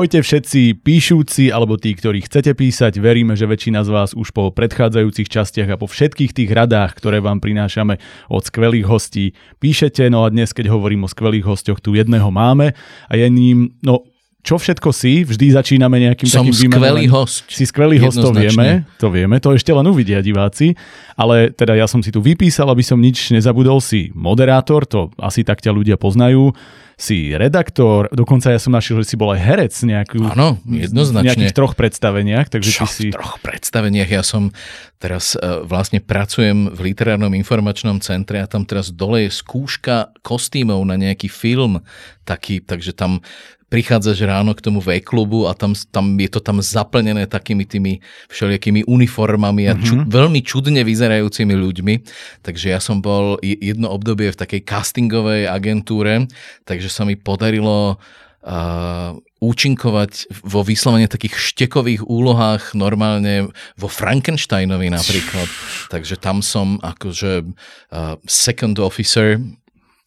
Ahojte všetci píšúci alebo tí, ktorí chcete písať. Veríme, že väčšina z vás už po predchádzajúcich častiach a po všetkých tých radách, ktoré vám prinášame od skvelých hostí, píšete. No a dnes, keď hovorím o skvelých hostoch, tu jedného máme a je ním, no čo všetko si, vždy začíname nejakým Som takým skvelý host. Si skvelý host, to vieme, to vieme, to ešte len uvidia diváci, ale teda ja som si tu vypísal, aby som nič nezabudol, si moderátor, to asi tak ťa ľudia poznajú, si redaktor, dokonca ja som našiel, že si bol aj herec nejakú, Áno, jednoznačne. v nejakých troch predstaveniach. Takže Čo ty si... v troch predstaveniach? Ja som teraz uh, vlastne pracujem v literárnom informačnom centre a tam teraz dole je skúška kostýmov na nejaký film taký, takže tam prichádzaš ráno k tomu V-klubu a tam, tam je to tam zaplnené takými tými všelijakými uniformami a ču, mm-hmm. veľmi čudne vyzerajúcimi ľuďmi. Takže ja som bol jedno obdobie v takej castingovej agentúre, takže sa mi podarilo uh, účinkovať vo vyslovene takých štekových úlohách normálne vo Frankensteinovi napríklad. Takže tam som akože uh, second officer,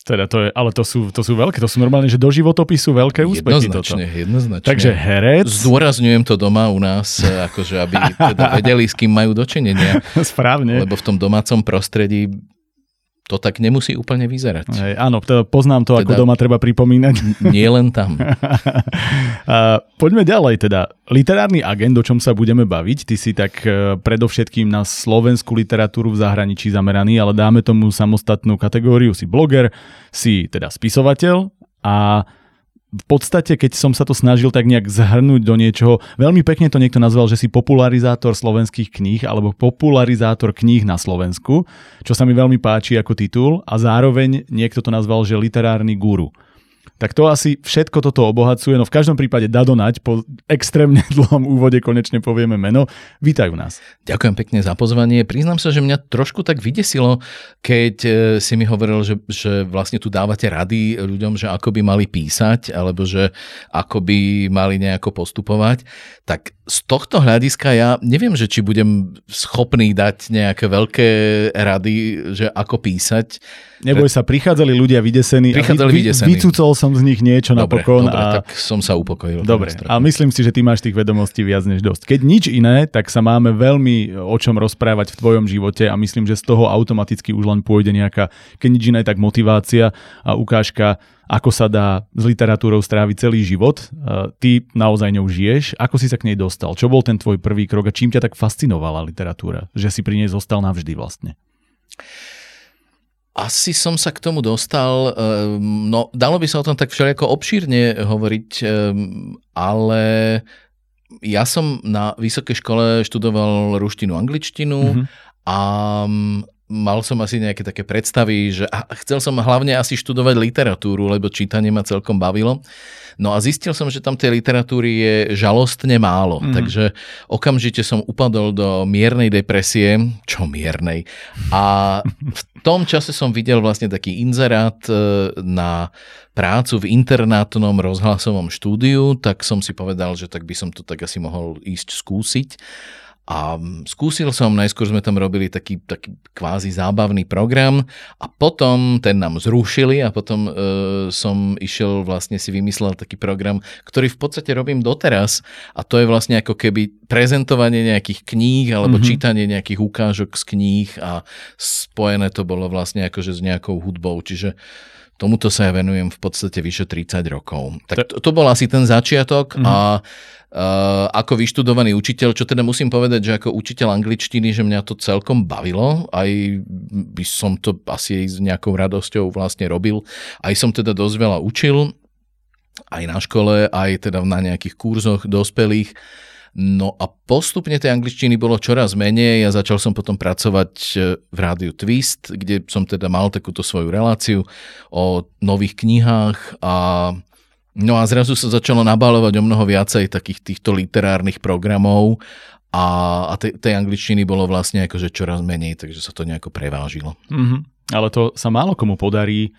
teda to je, ale to sú, to sú veľké, to sú normálne, že do životopisu veľké úspechy. Jednoznačne, toto. jednoznačne. Takže herec. Zdôrazňujem to doma u nás, akože aby teda vedeli, s kým majú dočinenia. Správne. Lebo v tom domácom prostredí to tak nemusí úplne vyzerať. Hej, áno, teda poznám to, teda, ako doma treba pripomínať. Nie len tam. A poďme ďalej teda. Literárny agent, o čom sa budeme baviť, ty si tak e, predovšetkým na slovenskú literatúru v zahraničí zameraný, ale dáme tomu samostatnú kategóriu. Si bloger, si teda spisovateľ a v podstate, keď som sa to snažil tak nejak zhrnúť do niečoho, veľmi pekne to niekto nazval, že si popularizátor slovenských kníh alebo popularizátor kníh na Slovensku, čo sa mi veľmi páči ako titul a zároveň niekto to nazval, že literárny guru tak to asi všetko toto obohacuje. No v každom prípade Dadonať po extrémne dlhom úvode konečne povieme meno. Vítaj u nás. Ďakujem pekne za pozvanie. Priznám sa, že mňa trošku tak vydesilo, keď e, si mi hovoril, že, že vlastne tu dávate rady ľuďom, že ako by mali písať, alebo že ako by mali nejako postupovať. Tak z tohto hľadiska ja neviem, že či budem schopný dať nejaké veľké rady, že ako písať Neboj sa, prichádzali ľudia vydesení prichádzali a vy, vydesení. vycúcol som z nich niečo dobre, napokon. Dobre, a... tak som sa upokojil. Dobre, a myslím si, že ty máš tých vedomostí viac než dosť. Keď nič iné, tak sa máme veľmi o čom rozprávať v tvojom živote a myslím, že z toho automaticky už len pôjde nejaká, keď nič iné, tak motivácia a ukážka, ako sa dá s literatúrou stráviť celý život. Ty naozaj ňou žiješ. Ako si sa k nej dostal? Čo bol ten tvoj prvý krok a čím ťa tak fascinovala literatúra? Že si pri nej zostal navždy vlastne. Asi som sa k tomu dostal, ehm, no dalo by sa o tom tak všelijako obšírne hovoriť, ehm, ale ja som na vysokej škole študoval ruštinu, angličtinu mm-hmm. a mal som asi nejaké také predstavy, že chcel som hlavne asi študovať literatúru, lebo čítanie ma celkom bavilo. No a zistil som, že tam tej literatúry je žalostne málo, mm. takže okamžite som upadol do miernej depresie, čo miernej. A v tom čase som videl vlastne taký inzerát e, na prácu v internátnom rozhlasovom štúdiu, tak som si povedal, že tak by som to tak asi mohol ísť skúsiť. A skúsil som, najskôr sme tam robili taký, taký kvázi zábavný program a potom ten nám zrušili a potom e, som išiel vlastne si vymyslel taký program, ktorý v podstate robím doteraz a to je vlastne ako keby prezentovanie nejakých kníh alebo mm-hmm. čítanie nejakých ukážok z kníh a spojené to bolo vlastne akože s nejakou hudbou, čiže tomuto sa ja venujem v podstate vyše 30 rokov. Tak to, to bol asi ten začiatok mm-hmm. a Uh, ako vyštudovaný učiteľ, čo teda musím povedať, že ako učiteľ angličtiny, že mňa to celkom bavilo, aj by som to asi s nejakou radosťou vlastne robil. Aj som teda dosť veľa učil, aj na škole, aj teda na nejakých kurzoch dospelých. No a postupne tej angličtiny bolo čoraz menej. Ja začal som potom pracovať e, v rádiu Twist, kde som teda mal takúto svoju reláciu o nových knihách a No a zrazu sa začalo nabalovať o mnoho viacej takých týchto literárnych programov a, a tej, tej angličtiny bolo vlastne akože čoraz menej, takže sa to nejako prevážilo. Mm-hmm. Ale to sa málo komu podarí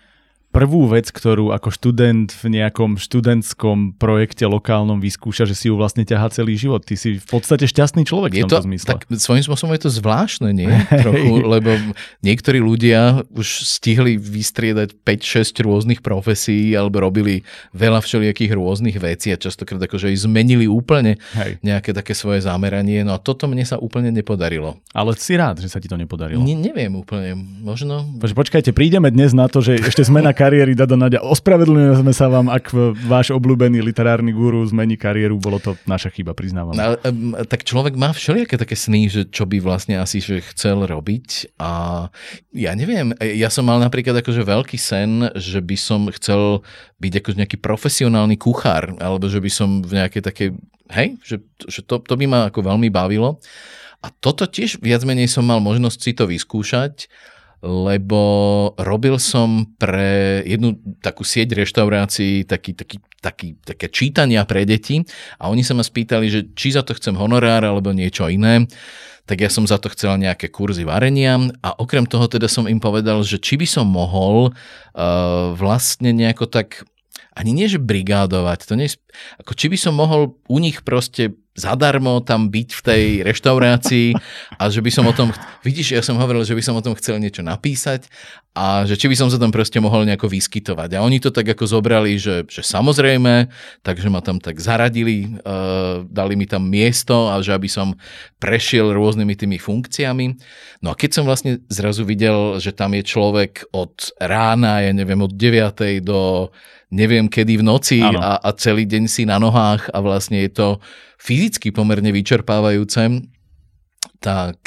prvú vec, ktorú ako študent v nejakom študentskom projekte lokálnom vyskúša, že si ju vlastne ťahá celý život. Ty si v podstate šťastný človek je v tomto to, zmysle. Tak svojím spôsobom je to zvláštne, nie? Trochu, lebo niektorí ľudia už stihli vystriedať 5-6 rôznych profesí alebo robili veľa všelijakých rôznych vecí a častokrát akože aj zmenili úplne Hej. nejaké také svoje zameranie. No a toto mne sa úplne nepodarilo. Ale si rád, že sa ti to nepodarilo. Ne, neviem úplne. Možno... Počkajte, prídeme dnes na to, že ešte sme na kariéry Dado Nadia. Ospravedlňujeme sa vám, ak váš obľúbený literárny guru zmení kariéru, bolo to naša chyba, priznávam. No, tak človek má všelijaké také sny, že čo by vlastne asi že chcel robiť a ja neviem, ja som mal napríklad akože veľký sen, že by som chcel byť akože nejaký profesionálny kuchár, alebo že by som v nejakej takej, hej, že, že to, to by ma ako veľmi bavilo. A toto tiež viac menej som mal možnosť si to vyskúšať lebo robil som pre jednu takú sieť reštaurácií taký, taký, taký, také čítania pre deti a oni sa ma spýtali, že či za to chcem honorár alebo niečo iné tak ja som za to chcel nejaké kurzy varenia a okrem toho teda som im povedal, že či by som mohol uh, vlastne nejako tak ani nie, že brigádovať, to nie, ako či by som mohol u nich proste zadarmo tam byť v tej reštaurácii a že by som o tom, vidíš, ja som hovoril, že by som o tom chcel niečo napísať a že či by som sa tam proste mohol nejako vyskytovať. A oni to tak ako zobrali, že, že samozrejme, takže ma tam tak zaradili, uh, dali mi tam miesto a že aby som prešiel rôznymi tými funkciami. No a keď som vlastne zrazu videl, že tam je človek od rána, ja neviem, od 9. do neviem kedy v noci a, a celý deň si na nohách a vlastne je to fyzicky pomerne vyčerpávajúce, tak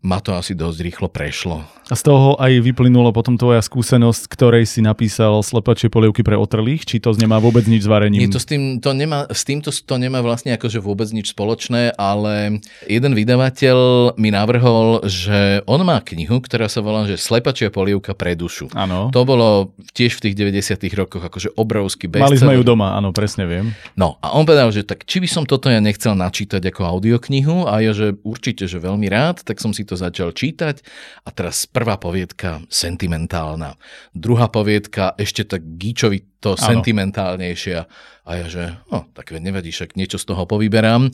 ma to asi dosť rýchlo prešlo. A z toho aj vyplynulo potom tvoja skúsenosť, ktorej si napísal slepačie polievky pre otrlých, či to nemá vôbec nič s varením? Nie, to s, tým, to nemá, s týmto to nemá vlastne akože vôbec nič spoločné, ale jeden vydavateľ mi navrhol, že on má knihu, ktorá sa volá, že Slepačia polievka pre dušu. Áno. To bolo tiež v tých 90 rokoch akože obrovský bestseller. Mali sme ju doma, áno, presne viem. No a on povedal, že tak či by som toto ja nechcel načítať ako audioknihu a ja, že určite, že veľmi rád, tak som si to začal čítať a teraz prvá poviedka sentimentálna, druhá poviedka ešte tak gíčovi to ano. sentimentálnejšia. A ja že, no, tak nevadí, však niečo z toho povyberám.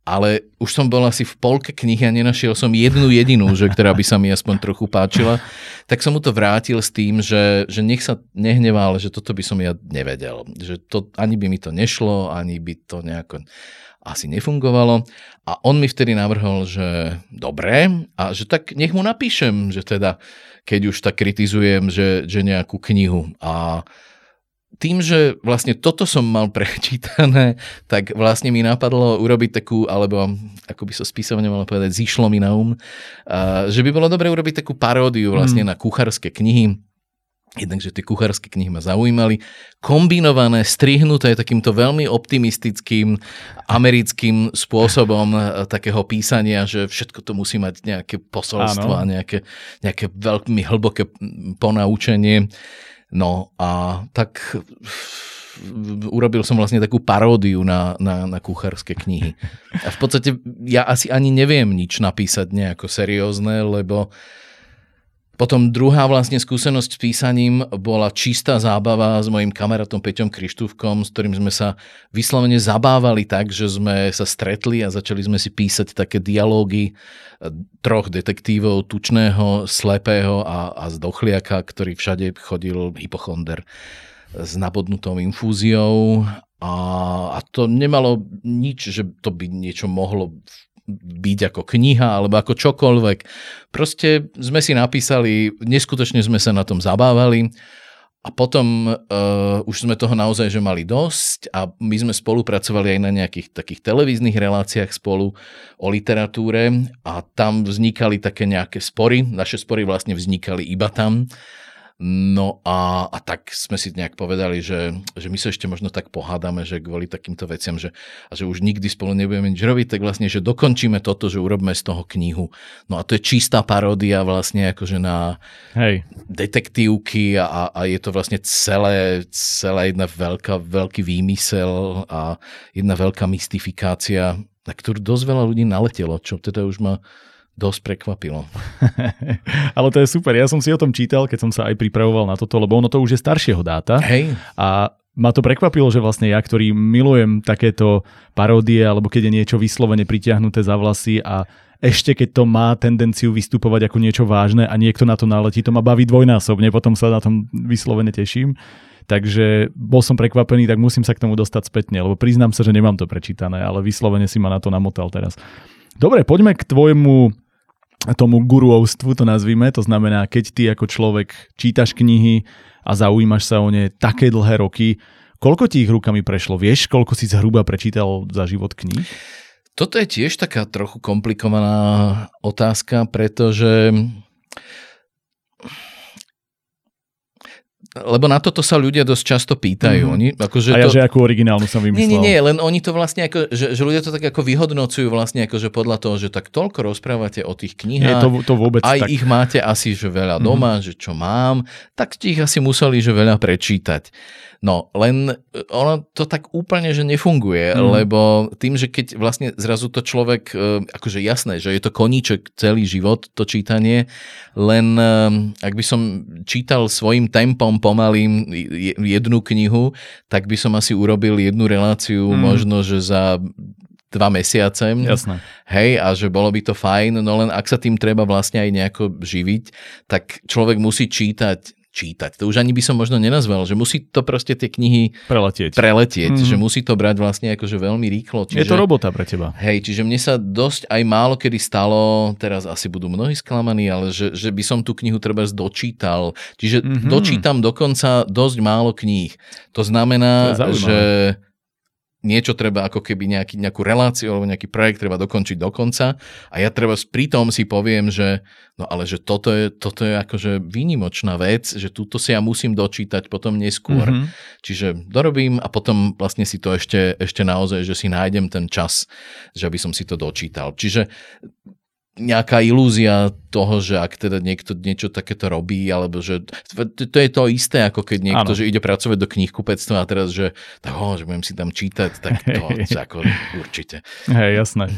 Ale už som bol asi v polke knihy a nenašiel som jednu jedinú, že, ktorá by sa mi aspoň trochu páčila. Tak som mu to vrátil s tým, že, že nech sa nehneval, že toto by som ja nevedel. Že to, ani by mi to nešlo, ani by to nejako asi nefungovalo. A on mi vtedy navrhol, že dobre, a že tak nech mu napíšem, že teda, keď už tak kritizujem, že, že nejakú knihu. A tým, že vlastne toto som mal prečítané, tak vlastne mi napadlo urobiť takú, alebo ako by sa so spisovne malo povedať, zišlo mi na um, že by bolo dobre urobiť takú paródiu vlastne mm. na kuchárske knihy, Jednak, že tie kuchárske knihy ma zaujímali, kombinované, strihnuté takýmto veľmi optimistickým americkým spôsobom e, takého písania, že všetko to musí mať nejaké posolstvo a nejaké, nejaké veľmi hlboké ponaučenie. No a tak urobil som vlastne takú paródiu na, na, na kuchárske knihy. A v podstate ja asi ani neviem nič napísať nejako seriózne, lebo uh, potom druhá vlastne skúsenosť s písaním bola čistá zábava s mojim kamarátom Peťom Krištúvkom, s ktorým sme sa vyslovene zabávali tak, že sme sa stretli a začali sme si písať také dialógy eh, troch detektívov, tučného, slepého a, a zdochliaka, ktorý všade chodil hypochonder s nabodnutou infúziou. A, a to nemalo nič, že to by niečo mohlo byť ako kniha alebo ako čokoľvek. Proste sme si napísali, neskutočne sme sa na tom zabávali a potom uh, už sme toho naozaj že mali dosť a my sme spolupracovali aj na nejakých takých televíznych reláciách spolu o literatúre a tam vznikali také nejaké spory. Naše spory vlastne vznikali iba tam No a, a tak sme si nejak povedali, že, že my sa ešte možno tak pohádame, že kvôli takýmto veciam, že, a že už nikdy spolu nebudeme nič robiť, tak vlastne, že dokončíme toto, že urobíme z toho knihu. No a to je čistá paródia vlastne akože na Hej. detektívky a, a je to vlastne celé, celá jedna veľká, veľký výmysel a jedna veľká mystifikácia, na ktorú dosť veľa ľudí naletelo, čo teda už ma dosť prekvapilo. Ale to je super, ja som si o tom čítal, keď som sa aj pripravoval na toto, lebo ono to už je staršieho dáta. Hej. A ma to prekvapilo, že vlastne ja, ktorý milujem takéto paródie, alebo keď je niečo vyslovene pritiahnuté za vlasy a ešte keď to má tendenciu vystupovať ako niečo vážne a niekto na to naletí, to ma baví dvojnásobne, potom sa na tom vyslovene teším. Takže bol som prekvapený, tak musím sa k tomu dostať spätne, lebo priznám sa, že nemám to prečítané, ale vyslovene si ma na to namotal teraz. Dobre, poďme k tvojmu tomu guruovstvu to nazvime, to znamená, keď ty ako človek čítaš knihy a zaujímaš sa o ne také dlhé roky, koľko ti ich rukami prešlo? Vieš, koľko si zhruba prečítal za život kníh? Toto je tiež taká trochu komplikovaná otázka, pretože lebo na toto sa ľudia dosť často pýtajú. Mm-hmm. Oni, akože a ja, to... že akú originálnu som vymyslel. Nie, nie, nie, len oni to vlastne ako, že, že ľudia to tak ako vyhodnocujú vlastne ako, že podľa toho, že tak toľko rozprávate o tých knihách, nie, to, to vôbec aj tak... ich máte asi, že veľa doma, mm-hmm. že čo mám, tak ste ich asi museli, že veľa prečítať. No, len e, ono to tak úplne, že nefunguje, mm. lebo tým, že keď vlastne zrazu to človek, e, akože jasné, že je to koníček celý život, to čítanie, len e, ak by som čítal svojim tempom pomalým jednu knihu, tak by som asi urobil jednu reláciu mm. možno, že za dva mesiace. Jasné. Hej, a že bolo by to fajn, no len ak sa tým treba vlastne aj nejako živiť, tak človek musí čítať čítať. To už ani by som možno nenazval, že musí to proste tie knihy preletieť, preletieť mm. že musí to brať vlastne akože veľmi rýchlo. Čiže, je to robota pre teba. Hej, čiže mne sa dosť aj málo kedy stalo, teraz asi budú mnohí sklamaní, ale že, že by som tú knihu treba dočítal. Čiže mm-hmm. dočítam dokonca dosť málo kníh. To znamená, to že niečo treba ako keby nejaký, nejakú reláciu alebo nejaký projekt treba dokončiť do konca a ja treba pri tom si poviem, že no ale že toto je, toto je akože výnimočná vec, že túto si ja musím dočítať potom neskôr. Mm-hmm. Čiže dorobím a potom vlastne si to ešte, ešte naozaj, že si nájdem ten čas, že by som si to dočítal. Čiže nejaká ilúzia toho, že ak teda niekto niečo takéto robí, alebo že to je to isté, ako keď niekto, ano. že ide pracovať do knihkupectva a teraz, že tak ho, že budem si tam čítať, tak to ako určite. Hej, jasné.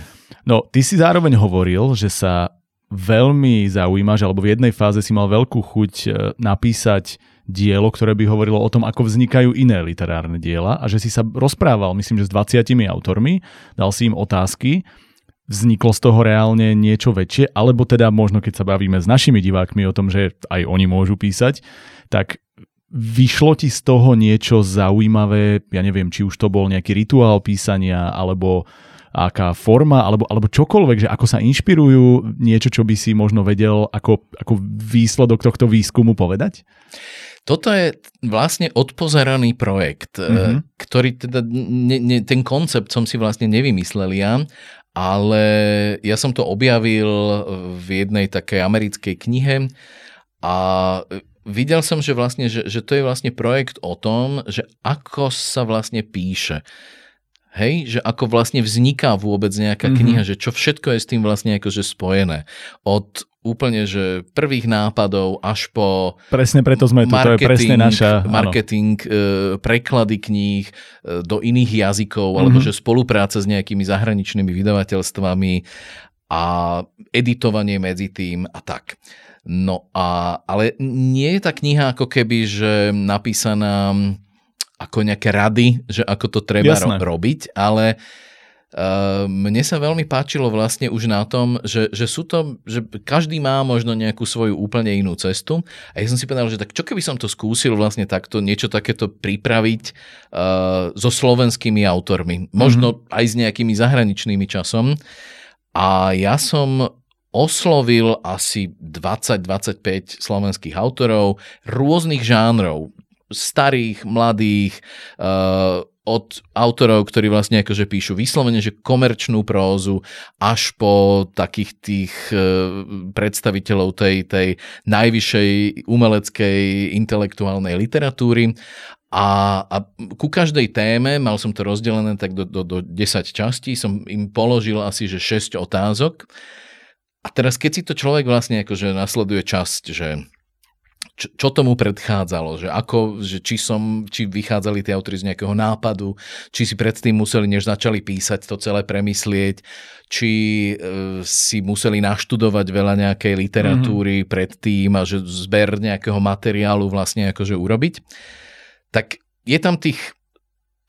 No, ty si zároveň hovoril, že sa veľmi zaujímaš, alebo v jednej fáze si mal veľkú chuť e, napísať dielo, ktoré by hovorilo o tom, ako vznikajú iné literárne diela a že si sa rozprával, myslím, že s 20 autormi, dal si im otázky vzniklo z toho reálne niečo väčšie, alebo teda možno keď sa bavíme s našimi divákmi o tom, že aj oni môžu písať, tak vyšlo ti z toho niečo zaujímavé, ja neviem, či už to bol nejaký rituál písania, alebo aká forma, alebo, alebo čokoľvek, že ako sa inšpirujú, niečo, čo by si možno vedel ako, ako výsledok tohto výskumu povedať? Toto je vlastne odpozeraný projekt, mm-hmm. ktorý teda, ne, ne, ten koncept som si vlastne nevymyslel ja, ale ja som to objavil v jednej takej americkej knihe a videl som, že vlastne, že, že to je vlastne projekt o tom, že ako sa vlastne píše. Hej, že ako vlastne vzniká vôbec nejaká mm-hmm. kniha, že čo všetko je s tým vlastne akože spojené. Od úplne, že prvých nápadov až po Presne preto sme tu, to je presne naša... Marketing, áno. E, preklady kníh e, do iných jazykov, mm-hmm. alebo že spolupráca s nejakými zahraničnými vydavateľstvami a editovanie medzi tým a tak. No a, ale nie je tá kniha ako keby, že napísaná ako nejaké rady, že ako to treba ro- robiť, ale Uh, mne sa veľmi páčilo vlastne už na tom, že, že sú to, že každý má možno nejakú svoju úplne inú cestu. A ja som si povedal, že tak čo keby som to skúsil vlastne takto niečo takéto pripraviť uh, so slovenskými autormi, možno mm-hmm. aj s nejakými zahraničnými časom. A ja som oslovil asi 20-25 slovenských autorov rôznych žánrov starých, mladých, uh, od autorov, ktorí vlastne akože píšu vyslovene, že komerčnú prózu, až po takých tých uh, predstaviteľov tej, tej najvyššej umeleckej intelektuálnej literatúry. A, a ku každej téme, mal som to rozdelené tak do, do, do 10 častí, som im položil asi že 6 otázok. A teraz keď si to človek vlastne akože nasleduje časť, že čo, čo tomu predchádzalo, že ako, že či som, či vychádzali tie autory z nejakého nápadu, či si predtým museli, než začali písať, to celé premyslieť, či e, si museli naštudovať veľa nejakej literatúry mm-hmm. predtým a že zber nejakého materiálu vlastne akože urobiť. Tak je tam tých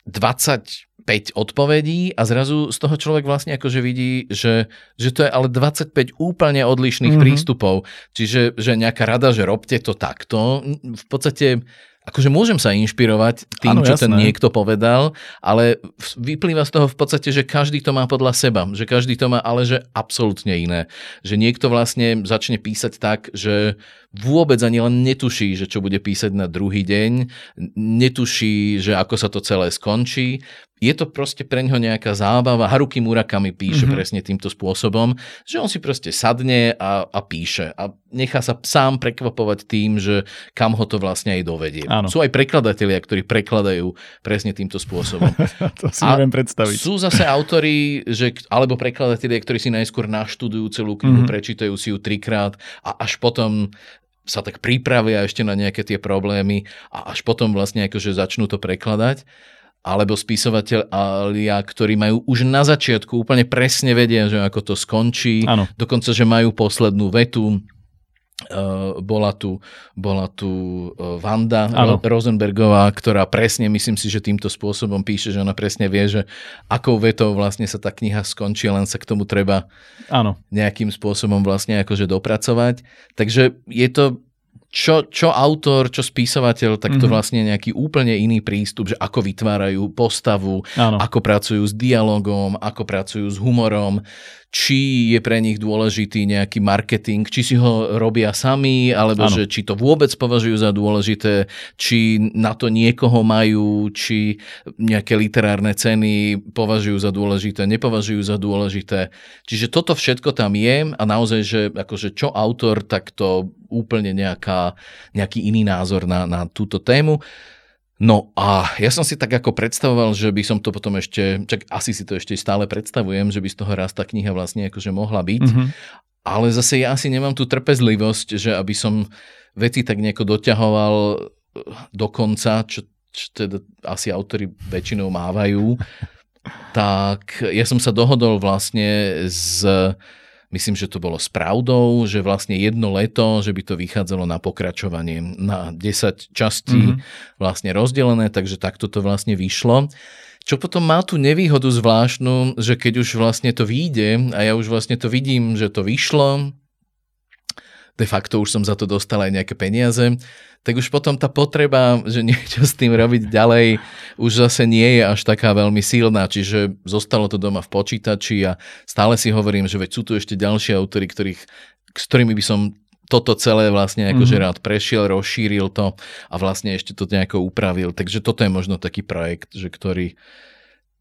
20 5 odpovedí a zrazu z toho človek vlastne akože vidí, že, že to je ale 25 úplne odlišných mm-hmm. prístupov. Čiže že nejaká rada, že robte to takto, v podstate akože môžem sa inšpirovať tým, ano, čo jasné. ten niekto povedal, ale vyplýva z toho v podstate, že každý to má podľa seba, že každý to má ale že absolútne iné. Že niekto vlastne začne písať tak, že vôbec ani len netuší, že čo bude písať na druhý deň, netuší, že ako sa to celé skončí je to proste pre ňoho nejaká zábava. Haruki Murakami píše mm-hmm. presne týmto spôsobom, že on si proste sadne a, a píše a nechá sa sám prekvapovať tým, že kam ho to vlastne aj dovedie. Áno. Sú aj prekladatelia, ktorí prekladajú presne týmto spôsobom. to si a neviem predstaviť. Sú zase autory, že, alebo prekladatelia, ktorí si najskôr naštudujú celú knihu, mm-hmm. prečítajú si ju trikrát a až potom sa tak pripravia ešte na nejaké tie problémy a až potom vlastne akože začnú to prekladať alebo spisovateľia, ktorí majú už na začiatku úplne presne vedia, že ako to skončí. Ano. Dokonca, že majú poslednú vetu. Uh, bola tu, bola tu uh, Vanda ano. Rosenbergová, ktorá presne, myslím si, že týmto spôsobom píše, že ona presne vie, že akou vetou vlastne sa tá kniha skončí, len sa k tomu treba ano. nejakým spôsobom vlastne akože dopracovať. Takže je to čo, čo autor, čo spisovateľ, tak to mm-hmm. vlastne nejaký úplne iný prístup, že ako vytvárajú postavu, Áno. ako pracujú s dialogom, ako pracujú s humorom, či je pre nich dôležitý nejaký marketing, či si ho robia sami, alebo ano. že či to vôbec považujú za dôležité, či na to niekoho majú, či nejaké literárne ceny považujú za dôležité, nepovažujú za dôležité. Čiže toto všetko tam je a naozaj, že akože čo autor, tak to úplne nejaká, nejaký iný názor na, na túto tému. No a ja som si tak ako predstavoval, že by som to potom ešte, čak asi si to ešte stále predstavujem, že by z toho raz tá kniha vlastne akože mohla byť, mm-hmm. ale zase ja asi nemám tú trpezlivosť, že aby som veci tak nejako doťahoval eh, do konca, čo, čo teda asi autory väčšinou mávajú, tak ja som sa dohodol vlastne s myslím, že to bolo s pravdou, že vlastne jedno leto, že by to vychádzalo na pokračovanie na 10 častí mm-hmm. vlastne rozdelené, takže takto to vlastne vyšlo. Čo potom má tú nevýhodu zvláštnu, že keď už vlastne to vyjde a ja už vlastne to vidím, že to vyšlo, de facto už som za to dostal aj nejaké peniaze, tak už potom tá potreba, že niečo s tým robiť ďalej, už zase nie je až taká veľmi silná, čiže zostalo to doma v počítači a stále si hovorím, že veď sú tu ešte ďalšie autory, ktorých, s ktorými by som toto celé vlastne akože mm-hmm. rád prešiel, rozšíril to a vlastne ešte to nejako upravil. Takže toto je možno taký projekt, že ktorý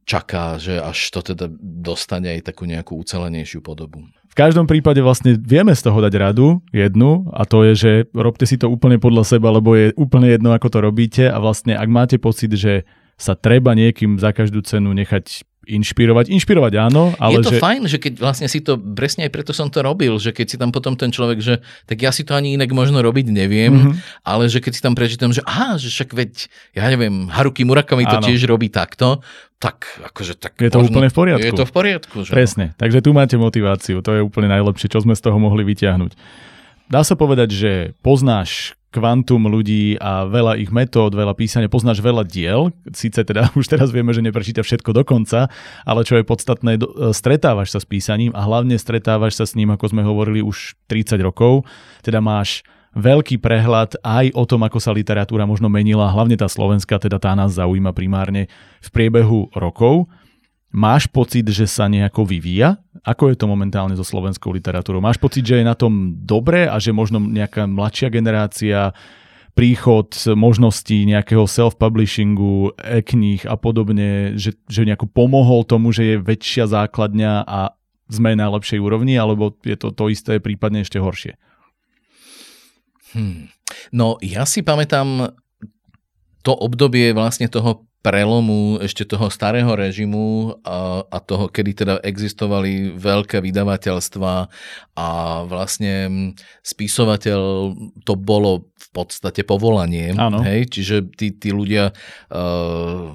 čaká, že až to teda dostane aj takú nejakú ucelenejšiu podobu. V každom prípade vlastne vieme z toho dať radu jednu a to je, že robte si to úplne podľa seba, lebo je úplne jedno, ako to robíte a vlastne ak máte pocit, že sa treba niekým za každú cenu nechať inšpirovať. Inšpirovať áno, ale Je to že... fajn, že keď vlastne si to, presne aj preto som to robil, že keď si tam potom ten človek, že tak ja si to ani inak možno robiť neviem, mm-hmm. ale že keď si tam prečítam, že aha, že však veď, ja neviem, Haruki Murakami to áno. tiež robí takto, tak akože tak... Je to možno, úplne v poriadku. Je to v poriadku. Že Presne, takže tu máte motiváciu, to je úplne najlepšie, čo sme z toho mohli vyťahnuť. Dá sa povedať, že poznáš kvantum ľudí a veľa ich metód, veľa písania, poznáš veľa diel, síce teda už teraz vieme, že neprečíta všetko do konca, ale čo je podstatné, e, stretávaš sa s písaním a hlavne stretávaš sa s ním, ako sme hovorili, už 30 rokov, teda máš veľký prehľad aj o tom, ako sa literatúra možno menila, hlavne tá slovenská, teda tá nás zaujíma primárne v priebehu rokov. Máš pocit, že sa nejako vyvíja? Ako je to momentálne so slovenskou literatúrou? Máš pocit, že je na tom dobre a že možno nejaká mladšia generácia, príchod možností nejakého self-publishingu, e-kníh a podobne, že, že nejako pomohol tomu, že je väčšia základňa a sme na lepšej úrovni, alebo je to to isté, prípadne ešte horšie? Hmm. No ja si pamätám to obdobie vlastne toho prelomu ešte toho starého režimu a, a toho, kedy teda existovali veľké vydavateľstva a vlastne spisovateľ to bolo v podstate povolanie. Áno. Hej? Čiže tí, tí ľudia... Uh,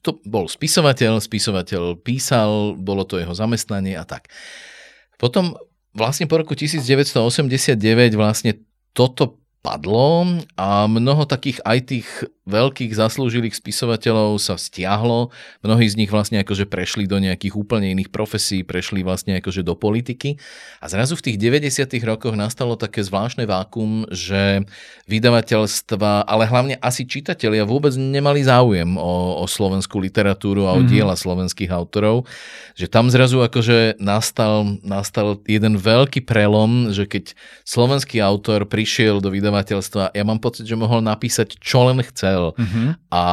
to bol spisovateľ, spisovateľ písal, bolo to jeho zamestnanie a tak. Potom vlastne po roku 1989 vlastne toto padlo a mnoho takých aj tých veľkých zaslúžilých spisovateľov sa stiahlo. Mnohí z nich vlastne akože prešli do nejakých úplne iných profesí, prešli vlastne akože do politiky. A zrazu v tých 90. rokoch nastalo také zvláštne vákum, že vydavateľstva, ale hlavne asi čitatelia vôbec nemali záujem o, o slovenskú literatúru a o mm-hmm. diela slovenských autorov. Že tam zrazu akože nastal, nastal jeden veľký prelom, že keď slovenský autor prišiel do vydavateľstva, ja mám pocit, že mohol napísať čo len chcel chcel. Mm-hmm. A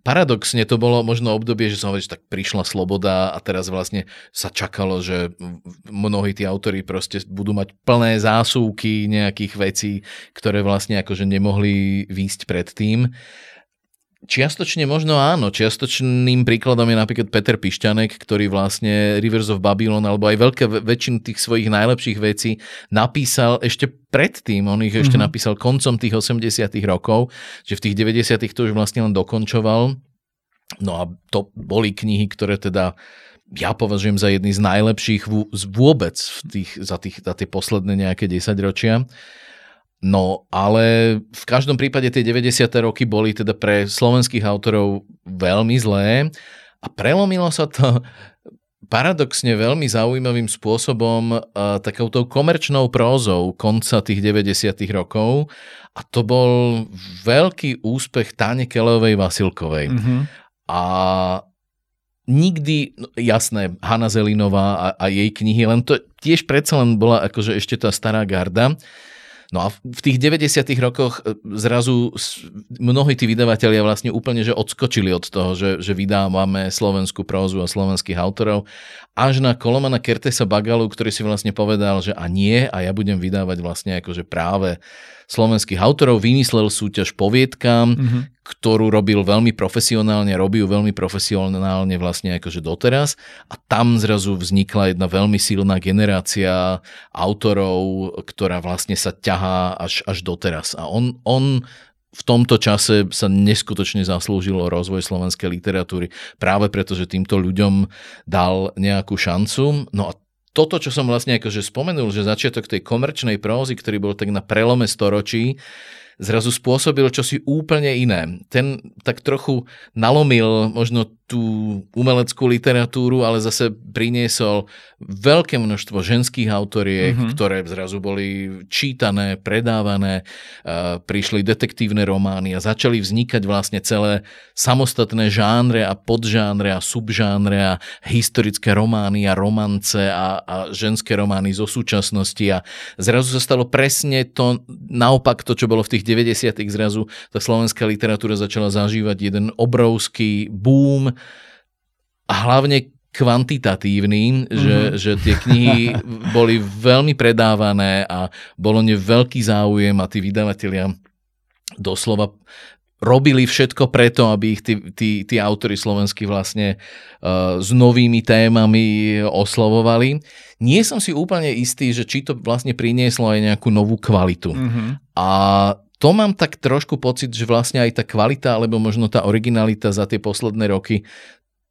paradoxne to bolo možno obdobie, že som hovoril, že tak prišla sloboda a teraz vlastne sa čakalo, že mnohí tí autori proste budú mať plné zásuvky nejakých vecí, ktoré vlastne akože nemohli výjsť predtým. Čiastočne možno áno. Čiastočným príkladom je napríklad Peter Pišťanek, ktorý vlastne Rivers of Babylon alebo aj veľké väčšinu tých svojich najlepších vecí napísal ešte predtým. On ich mm-hmm. ešte mhm. napísal koncom tých 80 rokov, že v tých 90 to už vlastne len dokončoval. No a to boli knihy, ktoré teda ja považujem za jedny z najlepších vôbec v tých, za, tých, za tie posledné nejaké 10 ročia. No, ale v každom prípade tie 90. roky boli teda pre slovenských autorov veľmi zlé a prelomilo sa to paradoxne veľmi zaujímavým spôsobom uh, takouto komerčnou prózou konca tých 90. rokov a to bol veľký úspech Táne Kelovej Vasilkovej. Mm-hmm. A nikdy, no, jasné, Hanna Zelinová a, a jej knihy, len to tiež predsa len bola akože ešte tá stará garda, No a v tých 90. rokoch e, zrazu mnohí tí vydavatelia vlastne úplne že odskočili od toho, že, že vydávame slovenskú prózu a slovenských autorov, až na Kolomana Kertesa Bagalu, ktorý si vlastne povedal, že a nie, a ja budem vydávať vlastne akože práve slovenských autorov, vymyslel súťaž poviedkam, mm-hmm. ktorú robil veľmi profesionálne, robí ju veľmi profesionálne vlastne akože doteraz a tam zrazu vznikla jedna veľmi silná generácia autorov, ktorá vlastne sa ťahá až, až doteraz. A on, on v tomto čase sa neskutočne zaslúžilo rozvoj slovenskej literatúry práve preto, že týmto ľuďom dal nejakú šancu. No a toto, čo som vlastne akože spomenul, že začiatok tej komerčnej prózy, ktorý bol tak na prelome storočí, zrazu spôsobil čosi úplne iné. Ten tak trochu nalomil možno tú umeleckú literatúru, ale zase priniesol veľké množstvo ženských autoriek, mm-hmm. ktoré zrazu boli čítané, predávané, uh, prišli detektívne romány a začali vznikať vlastne celé samostatné žánre a podžánre a subžánre a historické romány a romance a, a ženské romány zo súčasnosti a zrazu sa stalo presne to naopak to, čo bolo v tých 90 zrazu tá slovenská literatúra začala zažívať jeden obrovský boom a hlavne kvantitatívny, mm-hmm. že, mhm. že tie knihy boli veľmi predávané a bolo ne veľký záujem a tí vydavatelia doslova robili všetko preto, aby ich tí, tí, tí autory slovenskí vlastne uh, s novými témami oslovovali. Nie som si úplne istý, že či to vlastne prinieslo aj nejakú novú kvalitu. Mm-hmm. A to mám tak trošku pocit, že vlastne aj tá kvalita, alebo možno tá originalita za tie posledné roky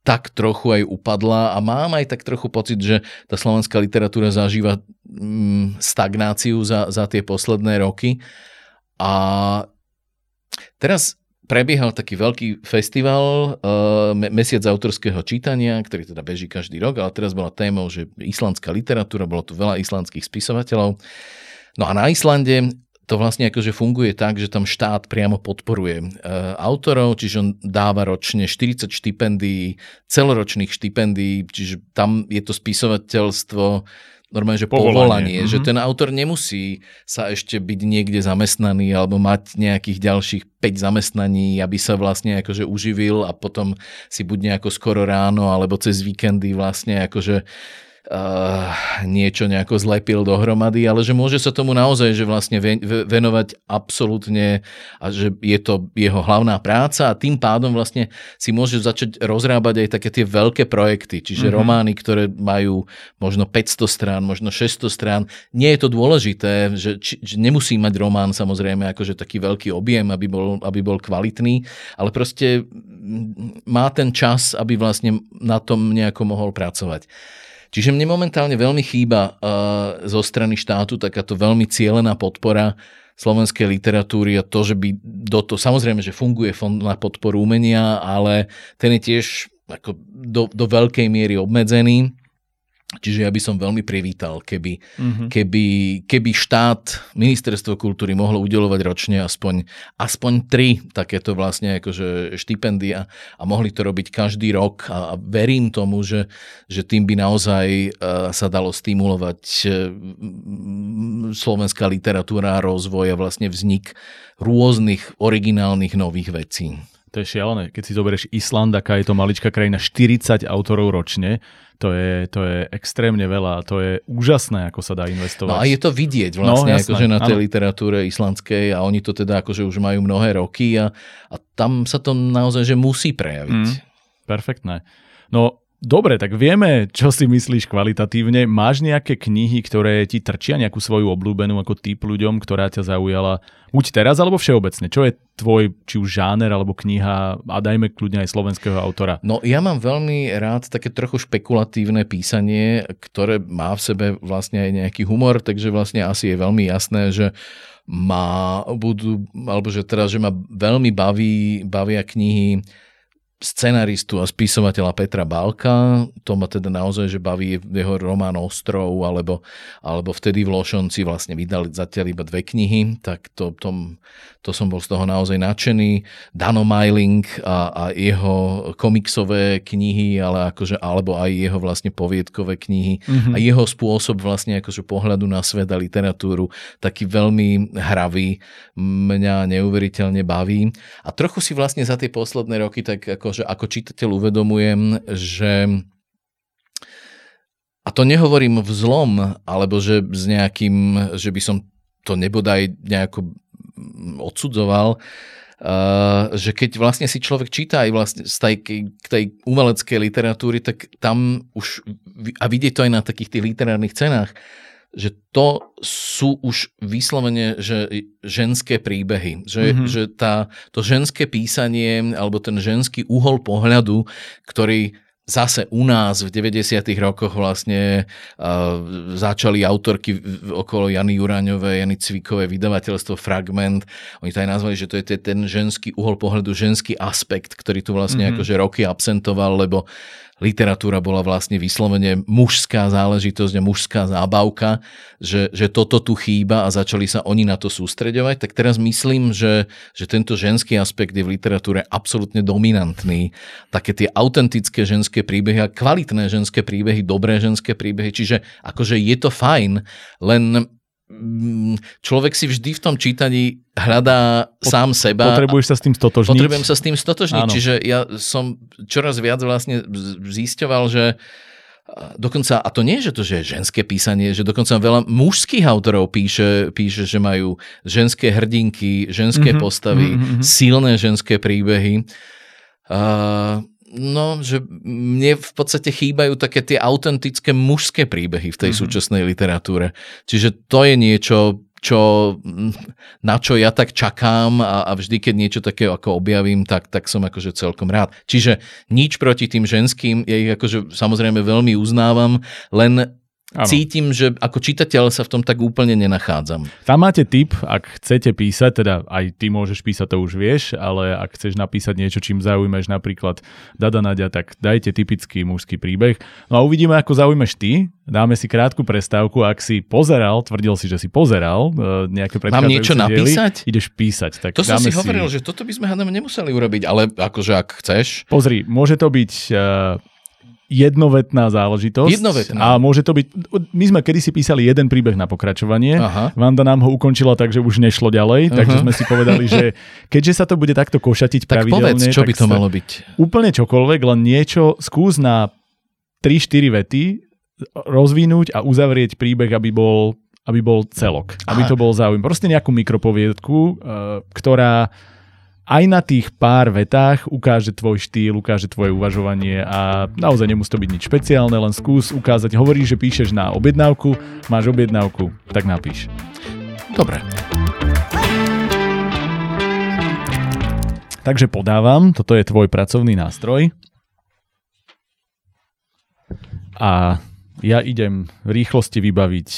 tak trochu aj upadla a mám aj tak trochu pocit, že tá slovenská literatúra zažíva mm, stagnáciu za, za tie posledné roky. A teraz prebiehal taký veľký festival, uh, Mesiac autorského čítania, ktorý teda beží každý rok, ale teraz bola témou, že islandská literatúra, bolo tu veľa islandských spisovateľov. No a na Islande to vlastne akože funguje tak, že tam štát priamo podporuje e, autorov, čiže on dáva ročne 40 štipendií, celoročných štipendií, čiže tam je to spisovateľstvo normálne, že povolanie, povolanie mm-hmm. že ten autor nemusí sa ešte byť niekde zamestnaný alebo mať nejakých ďalších 5 zamestnaní, aby sa vlastne akože uživil a potom si buď nejako skoro ráno alebo cez víkendy vlastne akože uh, niečo nejako zlepil dohromady, ale že môže sa tomu naozaj že vlastne venovať absolútne a že je to jeho hlavná práca a tým pádom vlastne si môže začať rozrábať aj také tie veľké projekty, čiže mm-hmm. romány, ktoré majú možno 500 strán, možno 600 strán. Nie je to dôležité, že, či, že nemusí mať román samozrejme akože taký veľký objem, aby bol, aby bol kvalitný, ale proste má ten čas, aby vlastne na tom nejako mohol pracovať. Čiže mne momentálne veľmi chýba uh, zo strany štátu takáto veľmi cielená podpora slovenskej literatúry a to, že by do toho, samozrejme, že funguje fond na podporu umenia, ale ten je tiež ako do, do veľkej miery obmedzený. Čiže ja by som veľmi privítal, keby, mm-hmm. keby, keby štát, ministerstvo kultúry mohlo udelovať ročne aspoň, aspoň tri takéto vlastne akože štipendia a mohli to robiť každý rok a, a verím tomu, že, že tým by naozaj uh, sa dalo stimulovať uh, slovenská literatúra a rozvoj a vlastne vznik rôznych originálnych nových vecí. To je šialené. Keď si zoberieš Island, aká je to maličká krajina, 40 autorov ročne, to je, to je extrémne veľa. To je úžasné, ako sa dá investovať. No a je to vidieť vlastne, no, akože na tej ano. literatúre islandskej a oni to teda akože už majú mnohé roky a, a tam sa to naozaj že musí prejaviť. Mm, perfektné. No Dobre, tak vieme, čo si myslíš kvalitatívne. Máš nejaké knihy, ktoré ti trčia nejakú svoju obľúbenú ako typ ľuďom, ktorá ťa zaujala buď teraz, alebo všeobecne? Čo je tvoj, či už žáner, alebo kniha, a dajme kľudne aj slovenského autora? No ja mám veľmi rád také trochu špekulatívne písanie, ktoré má v sebe vlastne aj nejaký humor, takže vlastne asi je veľmi jasné, že má, budú, alebo že teraz, že ma veľmi baví, bavia knihy scenaristu a spisovateľa Petra Balka. To ma teda naozaj, že baví jeho román Ostrov, alebo, alebo vtedy v Lošonci vlastne vydali zatiaľ iba dve knihy, tak to, to, to som bol z toho naozaj nadšený. Dano Mailing a, a jeho komiksové knihy, ale akože, alebo aj jeho vlastne poviedkové knihy mm-hmm. a jeho spôsob vlastne akože pohľadu na svet a literatúru, taký veľmi hravý, mňa neuveriteľne baví. A trochu si vlastne za tie posledné roky tak ako akože ako čitateľ uvedomujem, že a to nehovorím v zlom, alebo že s nejakým, že by som to nebodaj nejako odsudzoval, uh, že keď vlastne si človek číta aj vlastne z tej, k tej umeleckej literatúry, tak tam už, a vidieť to aj na takých tých literárnych cenách, že to sú už vyslovene že ženské príbehy. Že, mm-hmm. že tá, to ženské písanie alebo ten ženský uhol pohľadu, ktorý zase u nás v 90. rokoch vlastne uh, začali autorky okolo Jany Juráňovej, Jany Cvikovej, vydavateľstvo Fragment. Oni to aj nazvali, že to je ten ženský uhol pohľadu, ženský aspekt, ktorý tu vlastne mm-hmm. akože roky absentoval, lebo literatúra bola vlastne vyslovene mužská záležitosť a mužská zábavka, že, že toto tu chýba a začali sa oni na to sústreďovať, tak teraz myslím, že, že tento ženský aspekt je v literatúre absolútne dominantný. Také tie autentické ženské príbehy a kvalitné ženské príbehy, dobré ženské príbehy, čiže akože je to fajn, len človek si vždy v tom čítaní hľadá Pot, sám seba. Potrebuješ sa s tým stotožniť. Potrebujem sa s tým stotožniť, Áno. čiže ja som čoraz viac vlastne zisťoval, že dokonca, a to nie je, že to že je ženské písanie, že dokonca veľa mužských autorov píše, píše že majú ženské hrdinky, ženské mm-hmm, postavy, mm-hmm. silné ženské príbehy. Uh, No, že mne v podstate chýbajú také tie autentické mužské príbehy v tej mm-hmm. súčasnej literatúre. Čiže to je niečo, čo, na čo ja tak čakám a, a vždy, keď niečo také ako objavím, tak, tak som akože celkom rád. Čiže nič proti tým ženským, ja ich akože samozrejme veľmi uznávam, len Ano. cítim, že ako čitateľ sa v tom tak úplne nenachádzam. Tam máte tip, ak chcete písať, teda aj ty môžeš písať, to už vieš, ale ak chceš napísať niečo, čím zaujímaš napríklad Dada Nadia, tak dajte typický mužský príbeh. No a uvidíme, ako zaujímaš ty. Dáme si krátku prestávku. Ak si pozeral, tvrdil si, že si pozeral uh, nejaké Mám niečo diely, napísať? Ideš písať. Tak to som si hovoril, že toto by sme hádame nemuseli urobiť, ale akože ak chceš. Pozri, môže to byť uh, jednovetná záležitosť. Jednovetná. A môže to byť... My sme kedysi písali jeden príbeh na pokračovanie. Aha. Vanda nám ho ukončila tak, že už nešlo ďalej, uh-huh. takže sme si povedali, že keďže sa to bude takto košatiť tak pravidelne... Povedz, čo by to malo byť? Úplne čokoľvek, len niečo, skús na 3-4 vety rozvinúť a uzavrieť príbeh, aby bol, aby bol celok, aby to bol záujem. Proste nejakú mikropoviedku, uh, ktorá aj na tých pár vetách ukáže tvoj štýl, ukáže tvoje uvažovanie a naozaj nemusí to byť nič špeciálne, len skús ukázať. Hovoríš, že píšeš na objednávku, máš objednávku, tak napíš. Dobre. Takže podávam, toto je tvoj pracovný nástroj. A ja idem v rýchlosti vybaviť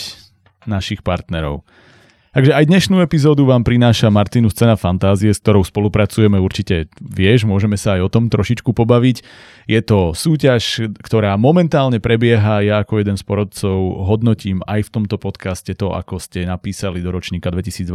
našich partnerov. Takže aj dnešnú epizódu vám prináša Martinu Scena Fantázie, s ktorou spolupracujeme, určite vieš, môžeme sa aj o tom trošičku pobaviť. Je to súťaž, ktorá momentálne prebieha, ja ako jeden z porodcov hodnotím aj v tomto podcaste to, ako ste napísali do ročníka 2022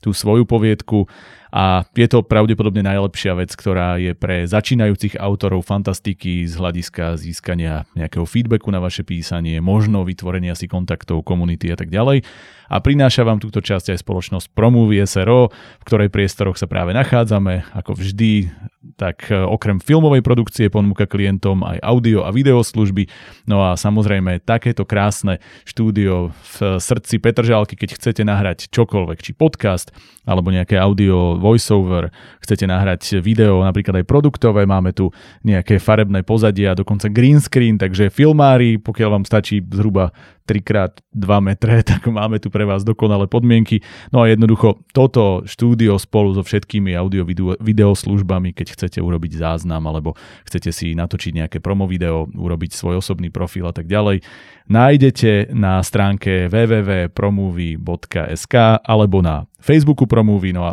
tú svoju poviedku a je to pravdepodobne najlepšia vec, ktorá je pre začínajúcich autorov fantastiky z hľadiska získania nejakého feedbacku na vaše písanie, možno vytvorenia si kontaktov, komunity a tak ďalej. A prináša vám túto časť aj spoločnosť Promovie SRO, v ktorej priestoroch sa práve nachádzame. Ako vždy, tak e, okrem filmovej produkcie ponúka klientom aj audio a video služby. No a samozrejme takéto krásne štúdio v srdci Petržálky, keď chcete nahrať čokoľvek, či podcast, alebo nejaké audio voiceover, chcete nahrať video, napríklad aj produktové, máme tu nejaké farebné pozadia, dokonca green screen, takže filmári, pokiaľ vám stačí zhruba 3x2 metre, tak máme tu pre vás dokonalé podmienky. No a jednoducho toto štúdio spolu so všetkými audio video službami, keď chcete urobiť záznam alebo chcete si natočiť nejaké promo video, urobiť svoj osobný profil a tak ďalej, nájdete na stránke www.promovie.sk alebo na Facebooku Promovie, no a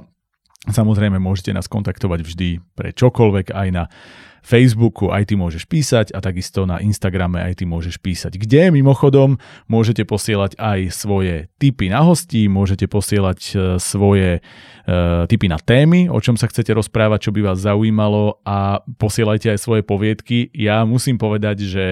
samozrejme môžete nás kontaktovať vždy pre čokoľvek aj na Facebooku aj ty môžeš písať a takisto na Instagrame aj ty môžeš písať. Kde mimochodom môžete posielať aj svoje tipy na hostí, môžete posielať e, svoje uh, tipy na témy, o čom sa chcete rozprávať, čo by vás zaujímalo a posielajte aj svoje poviedky. Ja musím povedať, že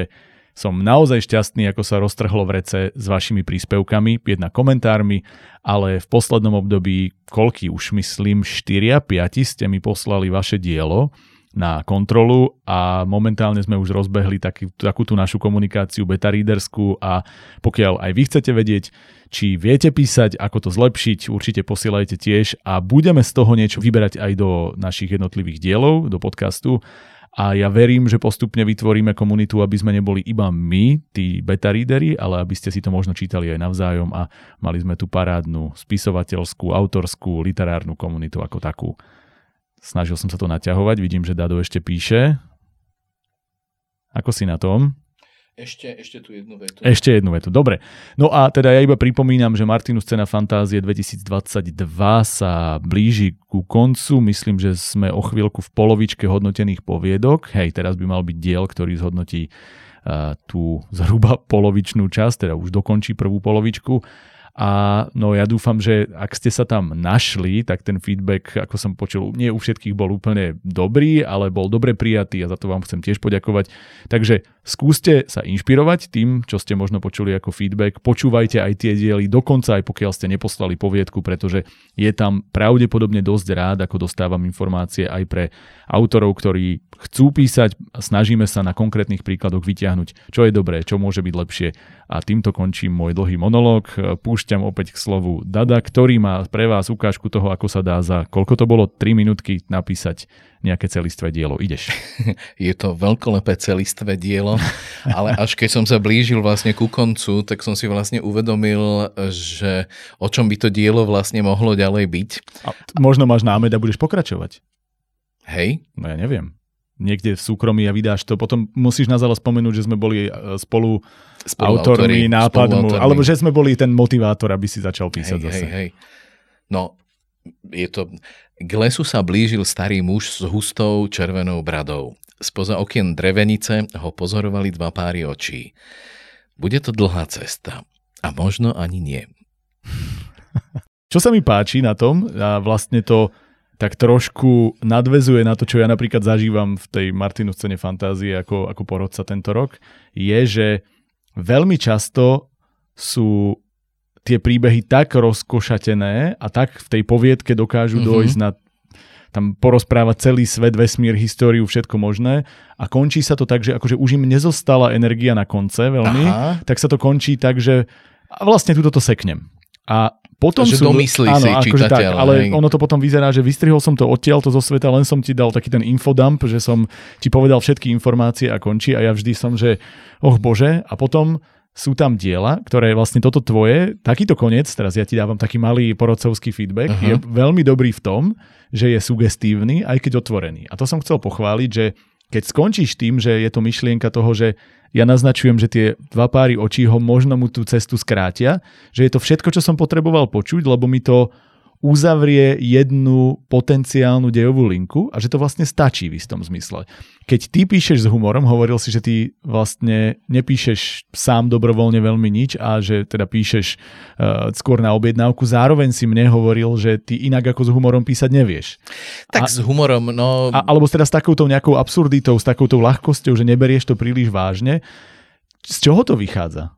som naozaj šťastný, ako sa roztrhlo v rece s vašimi príspevkami, jedna komentármi, ale v poslednom období, koľky už myslím, 4 5 ste mi poslali vaše dielo na kontrolu a momentálne sme už rozbehli taký, takú tú našu komunikáciu beta readerskú a pokiaľ aj vy chcete vedieť, či viete písať, ako to zlepšiť, určite posielajte tiež a budeme z toho niečo vyberať aj do našich jednotlivých dielov, do podcastu a ja verím, že postupne vytvoríme komunitu, aby sme neboli iba my, tí beta readery, ale aby ste si to možno čítali aj navzájom a mali sme tu parádnu spisovateľskú, autorskú, literárnu komunitu ako takú. Snažil som sa to naťahovať, vidím, že Dado ešte píše. Ako si na tom? Ešte, ešte tu jednu vetu. Ešte jednu vetu, dobre. No a teda ja iba pripomínam, že Martinu Scena Fantázie 2022 sa blíži ku koncu. Myslím, že sme o chvíľku v polovičke hodnotených poviedok. Hej, teraz by mal byť diel, ktorý zhodnotí uh, tú zhruba polovičnú časť, teda už dokončí prvú polovičku. A no ja dúfam, že ak ste sa tam našli, tak ten feedback, ako som počul, nie u všetkých bol úplne dobrý, ale bol dobre prijatý a za to vám chcem tiež poďakovať. Takže skúste sa inšpirovať tým, čo ste možno počuli ako feedback. Počúvajte aj tie diely, dokonca aj pokiaľ ste neposlali poviedku, pretože je tam pravdepodobne dosť rád, ako dostávam informácie aj pre autorov, ktorí chcú písať snažíme sa na konkrétnych príkladoch vyťahnuť, čo je dobré, čo môže byť lepšie. A týmto končím môj dlhý monológ. Púšťam opäť k slovu Dada, ktorý má pre vás ukážku toho, ako sa dá za, koľko to bolo, 3 minútky napísať nejaké celistvé dielo. Ideš. Je to veľkolepé celistvé dielo, ale až keď som sa blížil vlastne ku koncu, tak som si vlastne uvedomil, že o čom by to dielo vlastne mohlo ďalej byť. A možno máš námed a budeš pokračovať. Hej? No ja neviem. Niekde v súkromí a vydáš to. Potom musíš na zále spomenúť, že sme boli e, spolu, spolu autormi nápadmu, alebo že sme boli ten motivátor, aby si začal písať hej, zase. Hej, hej. No, je to... K lesu sa blížil starý muž s hustou červenou bradou. Spoza okien drevenice ho pozorovali dva páry očí. Bude to dlhá cesta. A možno ani nie. Čo sa mi páči na tom, a vlastne to tak trošku nadvezuje na to, čo ja napríklad zažívam v tej Martinu scéne fantázie ako, ako porodca tento rok, je, že veľmi často sú tie príbehy tak rozkošatené a tak v tej poviedke dokážu mm-hmm. dojsť na tam porozpráva celý svet, vesmír, históriu, všetko možné a končí sa to tak, že akože už im nezostala energia na konce veľmi, Aha. tak sa to končí tak, že vlastne túto to seknem. A potom že sú... domyslí áno, si akože čitateľ. Tak, ale hej. ono to potom vyzerá, že vystrihol som to odtiaľ to zo sveta, len som ti dal taký ten infodump, že som ti povedal všetky informácie a končí a ja vždy som, že oh bože, a potom sú tam diela, ktoré vlastne toto tvoje, takýto koniec, teraz ja ti dávam taký malý porodcovský feedback, uh-huh. je veľmi dobrý v tom, že je sugestívny, aj keď otvorený. A to som chcel pochváliť, že keď skončíš tým, že je to myšlienka toho, že ja naznačujem, že tie dva páry očí ho možno mu tú cestu skrátia, že je to všetko, čo som potreboval počuť, lebo mi to uzavrie jednu potenciálnu dejovú linku a že to vlastne stačí v istom zmysle. Keď ty píšeš s humorom, hovoril si, že ty vlastne nepíšeš sám dobrovoľne veľmi nič a že teda píšeš uh, skôr na objednávku, zároveň si mne hovoril, že ty inak ako s humorom písať nevieš. Tak a, s humorom, no... A, alebo teda s takouto nejakou absurditou, s takouto ľahkosťou, že neberieš to príliš vážne. Z čoho to vychádza?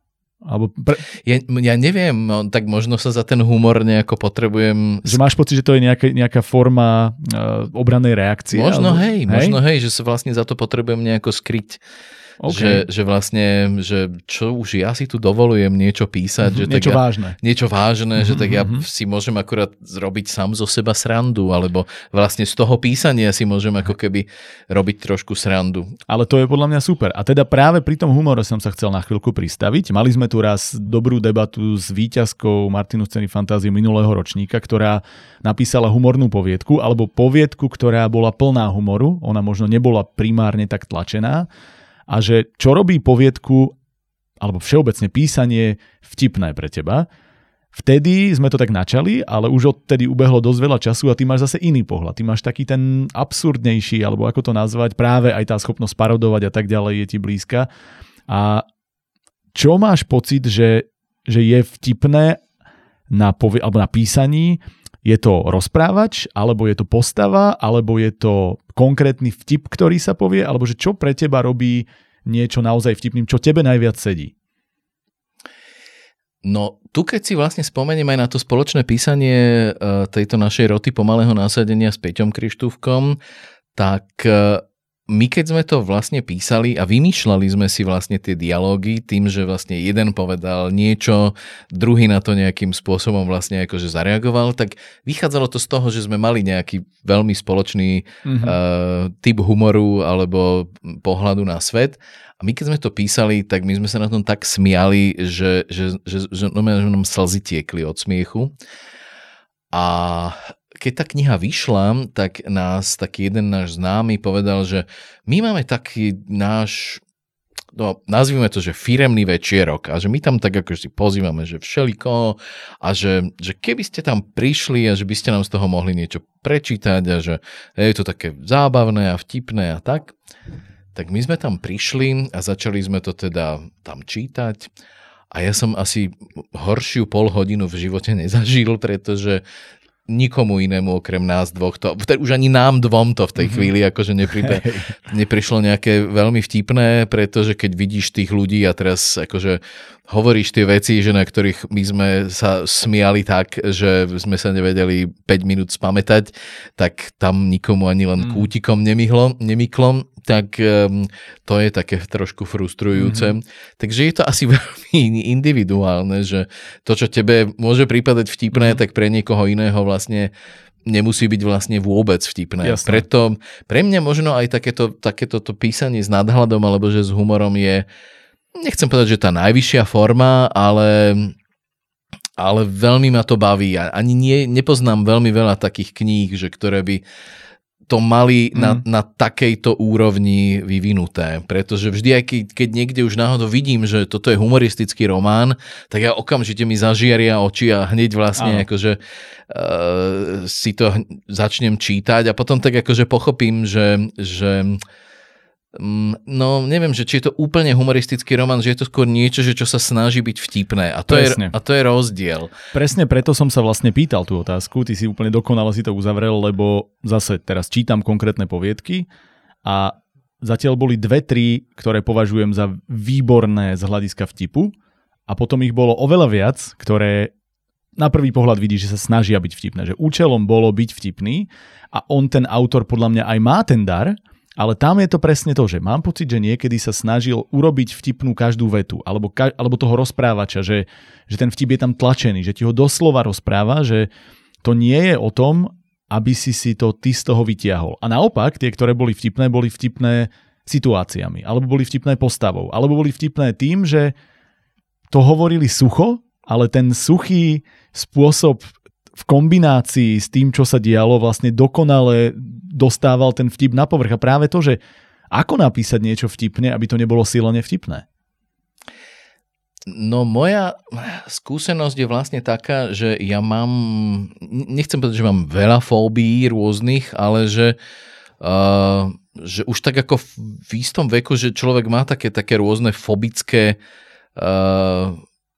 Alebo pre... ja, ja neviem, no, tak možno sa za ten humor nejako potrebujem... Že máš pocit, že to je nejaká, nejaká forma uh, obranej reakcie? Možno alebo... hej, hej, možno hej, že sa vlastne za to potrebujem nejako skryť Okay. Že, že vlastne, že čo už ja si tu dovolujem niečo písať. Mm-hmm, že niečo tak vážne. Ja, niečo vážne, mm-hmm, že tak ja mm-hmm. si môžem akurát zrobiť sám zo seba srandu, alebo vlastne z toho písania si môžem ako keby robiť trošku srandu. Ale to je podľa mňa super. A teda práve pri tom humore som sa chcel na chvíľku pristaviť. Mali sme tu raz dobrú debatu s výťazkou Martinu Scény fantázie minulého ročníka, ktorá napísala humornú poviedku, alebo poviedku, ktorá bola plná humoru. Ona možno nebola primárne tak tlačená, a že čo robí poviedku alebo všeobecne písanie vtipné pre teba. Vtedy sme to tak načali, ale už odtedy ubehlo dosť veľa času a ty máš zase iný pohľad. Ty máš taký ten absurdnejší, alebo ako to nazvať, práve aj tá schopnosť parodovať a tak ďalej je ti blízka. A čo máš pocit, že, že je vtipné na, povie, alebo na písaní je to rozprávač, alebo je to postava, alebo je to konkrétny vtip, ktorý sa povie, alebo že čo pre teba robí niečo naozaj vtipným, čo tebe najviac sedí? No, tu keď si vlastne spomeniem aj na to spoločné písanie e, tejto našej roty pomalého násadenia s Peťom Krištúvkom, tak e, my keď sme to vlastne písali a vymýšľali sme si vlastne tie dialógy tým, že vlastne jeden povedal niečo, druhý na to nejakým spôsobom vlastne akože zareagoval, tak vychádzalo to z toho, že sme mali nejaký veľmi spoločný mm-hmm. uh, typ humoru alebo pohľadu na svet. A my keď sme to písali, tak my sme sa na tom tak smiali, že, že, že, že, že nám slzy tiekli od smiechu. A keď tá kniha vyšla, tak nás taký jeden náš známy povedal, že my máme taký náš no, nazvime to, že firemný večierok a že my tam tak ako si pozývame, že všeliko a že, že keby ste tam prišli a že by ste nám z toho mohli niečo prečítať a že je to také zábavné a vtipné a tak, tak my sme tam prišli a začali sme to teda tam čítať. A ja som asi horšiu pol hodinu v živote nezažil, pretože nikomu inému okrem nás dvoch to, už ani nám dvom to v tej mhm. chvíli akože nepripe, neprišlo nejaké veľmi vtipné, pretože keď vidíš tých ľudí a teraz akože hovoríš tie veci, že na ktorých my sme sa smiali tak, že sme sa nevedeli 5 minút spamätať, tak tam nikomu ani len mm. kútikom nemihlo, nemyklo, tak um, to je také trošku frustrujúce. Mm-hmm. Takže je to asi veľmi individuálne, že to, čo tebe môže prípadať vtipné, mm-hmm. tak pre niekoho iného vlastne nemusí byť vlastne vôbec vtipné. Jasne. Preto pre mňa možno aj takéto, takéto to písanie s nadhľadom alebo že s humorom je nechcem povedať, že tá najvyššia forma, ale, ale veľmi ma to baví. A ani nie, nepoznám veľmi veľa takých kníh, že ktoré by to mali mm. na, na takejto úrovni vyvinuté. Pretože vždy, aj keď, keď niekde už náhodou vidím, že toto je humoristický román, tak ja okamžite mi zažiaria oči a hneď vlastne akože uh, si to začnem čítať a potom tak akože pochopím, že, že Mm, no neviem, že či je to úplne humoristický román, že je to skôr niečo, že čo sa snaží byť vtipné. A to, je, a to je rozdiel. Presne preto som sa vlastne pýtal tú otázku, ty si úplne dokonale si to uzavrel, lebo zase teraz čítam konkrétne poviedky a zatiaľ boli dve, tri, ktoré považujem za výborné z hľadiska vtipu a potom ich bolo oveľa viac, ktoré na prvý pohľad vidí, že sa snažia byť vtipné, že účelom bolo byť vtipný a on ten autor podľa mňa aj má ten dar, ale tam je to presne to, že mám pocit, že niekedy sa snažil urobiť vtipnú každú vetu, alebo, ka, alebo toho rozprávača, že, že ten vtip je tam tlačený, že ti ho doslova rozpráva, že to nie je o tom, aby si si to ty z toho vytiahol. A naopak, tie, ktoré boli vtipné, boli vtipné situáciami, alebo boli vtipné postavou, alebo boli vtipné tým, že to hovorili sucho, ale ten suchý spôsob v kombinácii s tým, čo sa dialo, vlastne dokonale dostával ten vtip na povrch. A práve to, že ako napísať niečo vtipne, aby to nebolo silene vtipné? No moja skúsenosť je vlastne taká, že ja mám, nechcem povedať, že mám veľa fóbií rôznych, ale že, uh, že už tak ako v istom veku, že človek má také, také rôzne fobické uh,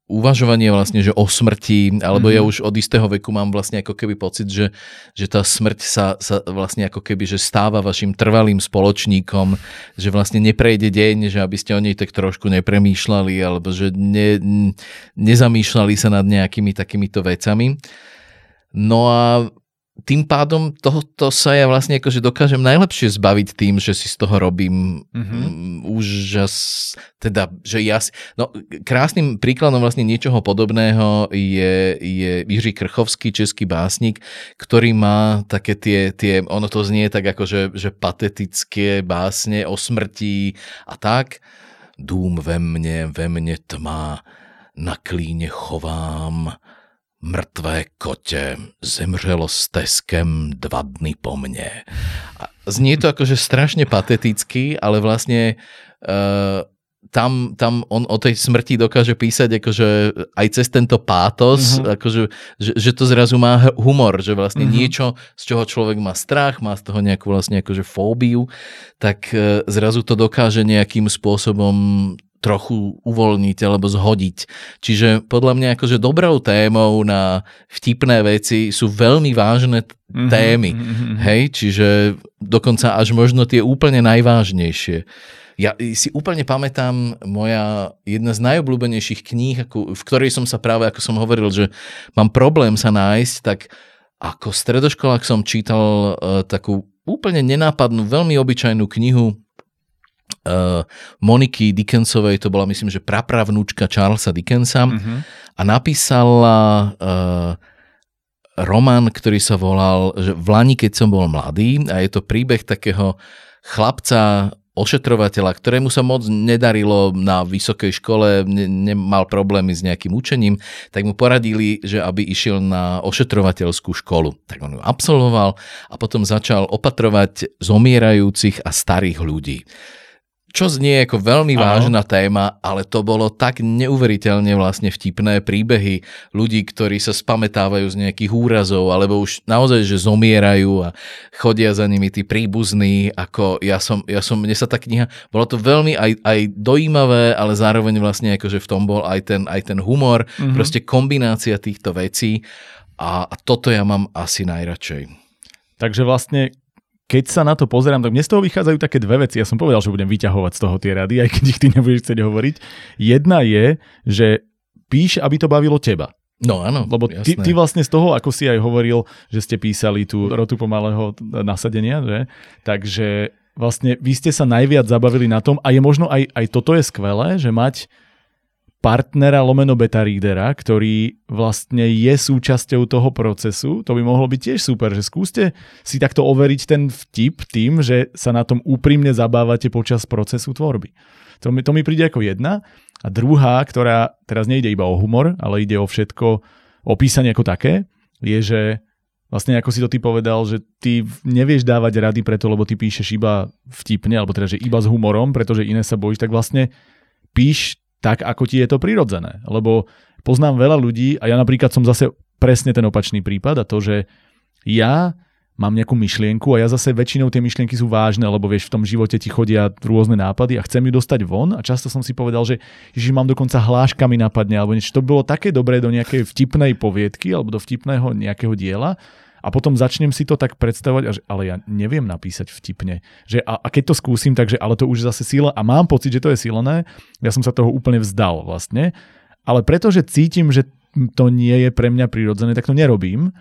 uvažovanie vlastne, že o smrti, alebo mm-hmm. ja mhm. už od istého veku mám vlastne ako keby pocit, že, že tá smrť sa, sa vlastne ako keby, že stáva vašim trvalým spoločníkom, že vlastne neprejde deň, že aby ste o nej tak trošku nepremýšľali, alebo že ne, nezamýšľali sa nad nejakými takýmito vecami. No a tým pádom tohoto sa ja vlastne akože dokážem najlepšie zbaviť tým, že si z toho robím mm-hmm. úžas, teda, že ja si, no krásnym príkladom vlastne niečoho podobného je, je Jiří Krchovský, český básnik, ktorý má také tie, tie ono to znie tak ako, že, že patetické básne o smrti a tak. Dům ve mne, ve mne tma, na klíne chovám, mrtvé kotě zemřelo s teskem dva dny po mne. A znie to akože strašne pateticky, ale vlastne uh, tam, tam on o tej smrti dokáže písať akože aj cez tento pátos, mm-hmm. akože, že, že to zrazu má humor, že vlastne mm-hmm. niečo, z čoho človek má strach, má z toho nejakú vlastne akože fóbiu, tak uh, zrazu to dokáže nejakým spôsobom trochu uvoľniť alebo zhodiť. Čiže podľa mňa akože dobrou témou na vtipné veci sú veľmi vážne mhm, témy. Mm-hmm. Hej, čiže dokonca až možno tie úplne najvážnejšie. Ja si úplne pamätám moja jedna z najobľúbenejších kníh, v ktorej som sa práve, ako som hovoril, že mám problém sa nájsť, tak ako stredoškolák som čítal uh, takú úplne nenápadnú, veľmi obyčajnú knihu Moniky Dickensovej, to bola myslím, že prapravnúčka Charlesa Dickensa uh-huh. a napísala uh, román, ktorý sa volal že V Lani, keď som bol mladý a je to príbeh takého chlapca, ošetrovateľa, ktorému sa moc nedarilo na vysokej škole, ne, nemal problémy s nejakým učením, tak mu poradili, že aby išiel na ošetrovateľskú školu. Tak on ju absolvoval a potom začal opatrovať zomierajúcich a starých ľudí čo znie ako veľmi Aho. vážna téma, ale to bolo tak neuveriteľne vlastne vtipné príbehy ľudí, ktorí sa spametávajú z nejakých úrazov, alebo už naozaj, že zomierajú a chodia za nimi tí príbuzní, ako ja som, ja som, mne sa tá kniha, bolo to veľmi aj, aj dojímavé, ale zároveň vlastne akože v tom bol aj ten, aj ten humor, mm-hmm. proste kombinácia týchto vecí a, a toto ja mám asi najradšej. Takže vlastne keď sa na to pozerám, tak mne z toho vychádzajú také dve veci. Ja som povedal, že budem vyťahovať z toho tie rady, aj keď ich ty nebudeš chcieť hovoriť. Jedna je, že píš, aby to bavilo teba. No áno, Lebo ty, ty vlastne z toho, ako si aj hovoril, že ste písali tú rotu pomalého nasadenia, že? Takže vlastne vy ste sa najviac zabavili na tom a je možno aj, aj toto je skvelé, že mať partnera lomeno beta readera, ktorý vlastne je súčasťou toho procesu, to by mohlo byť tiež super, že skúste si takto overiť ten vtip tým, že sa na tom úprimne zabávate počas procesu tvorby. To mi, to mi príde ako jedna. A druhá, ktorá teraz nejde iba o humor, ale ide o všetko, o písanie ako také, je, že vlastne ako si to ty povedal, že ty nevieš dávať rady preto, lebo ty píšeš iba vtipne, alebo teda, že iba s humorom, pretože iné sa bojíš, tak vlastne píš tak, ako ti je to prirodzené. Lebo poznám veľa ľudí a ja napríklad som zase presne ten opačný prípad a to, že ja mám nejakú myšlienku a ja zase väčšinou tie myšlienky sú vážne, lebo vieš, v tom živote ti chodia rôzne nápady a chcem ju dostať von a často som si povedal, že že mám dokonca hláškami napadne alebo niečo. To bolo také dobré do nejakej vtipnej poviedky alebo do vtipného nejakého diela, a potom začnem si to tak predstavovať, že ale ja neviem napísať vtipne. Že a, a keď to skúsim, takže ale to už zase síla a mám pocit, že to je silné, ja som sa toho úplne vzdal vlastne, ale pretože cítim, že to nie je pre mňa prirodzené, tak to nerobím.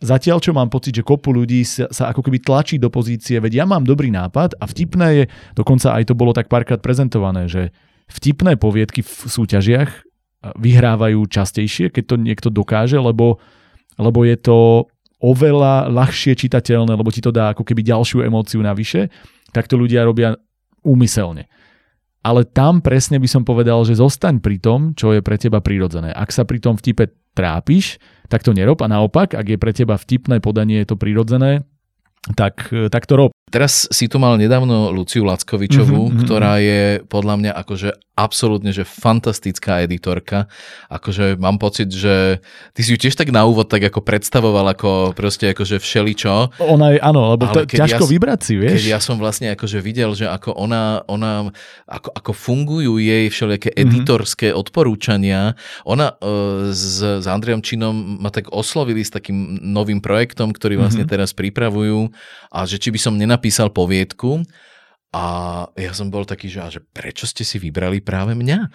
Zatiaľ, čo mám pocit, že kopu ľudí sa, sa ako keby tlačí do pozície, veď ja mám dobrý nápad a vtipné je, dokonca aj to bolo tak párkrát prezentované, že vtipné poviedky v súťažiach vyhrávajú častejšie, keď to niekto dokáže, lebo, lebo je to oveľa ľahšie čitateľné, lebo ti to dá ako keby ďalšiu emóciu navyše, tak to ľudia robia úmyselne. Ale tam presne by som povedal, že zostaň pri tom, čo je pre teba prirodzené. Ak sa pri tom vtipe trápiš, tak to nerob a naopak, ak je pre teba vtipné podanie, je to prirodzené, tak, tak to rob. Teraz si tu mal nedávno Luciu Lackovičovú, mm-hmm, ktorá je podľa mňa akože absolútne, že fantastická editorka. Akože mám pocit, že ty si ju tiež tak na úvod tak ako predstavoval ako proste akože všeličo. Ona je, áno, lebo to ťažko ja, vybrať si, vieš. Keď ja som vlastne akože videl, že ako ona, ona ako, ako fungujú jej všelijaké mm-hmm. editorské odporúčania. Ona uh, s, s Andriom Činom ma tak oslovili s takým novým projektom, ktorý vlastne mm-hmm. teraz pripravujú a že či by som nenapísal napísal poviedku a ja som bol taký, že, že prečo ste si vybrali práve mňa?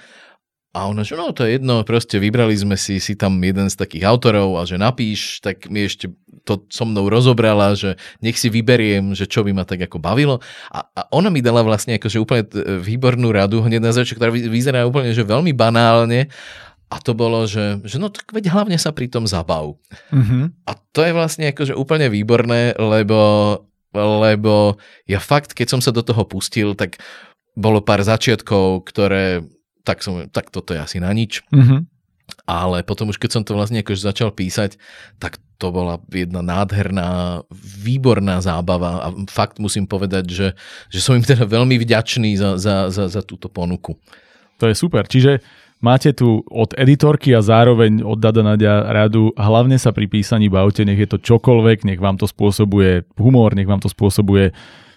A ona, že no to je jedno, proste vybrali sme si, si tam jeden z takých autorov a že napíš, tak mi ešte to so mnou rozobrala, že nech si vyberiem, že čo by ma tak ako bavilo. A, a ona mi dala vlastne akože úplne výbornú radu hneď na začiatku, ktorá vyzerá úplne že veľmi banálne, a to bolo, že, že no tak veď hlavne sa pri tom zabav. Mm-hmm. A to je vlastne akože úplne výborné, lebo lebo ja fakt, keď som sa do toho pustil, tak bolo pár začiatkov, ktoré, tak, som, tak toto je asi na nič. Mm-hmm. Ale potom už keď som to vlastne akož začal písať, tak to bola jedna nádherná, výborná zábava a fakt musím povedať, že, že som im teda veľmi vďačný za, za, za, za túto ponuku. To je super. Čiže máte tu od editorky a zároveň od Dada Nadia radu, hlavne sa pri písaní bavte, nech je to čokoľvek, nech vám to spôsobuje humor, nech vám to spôsobuje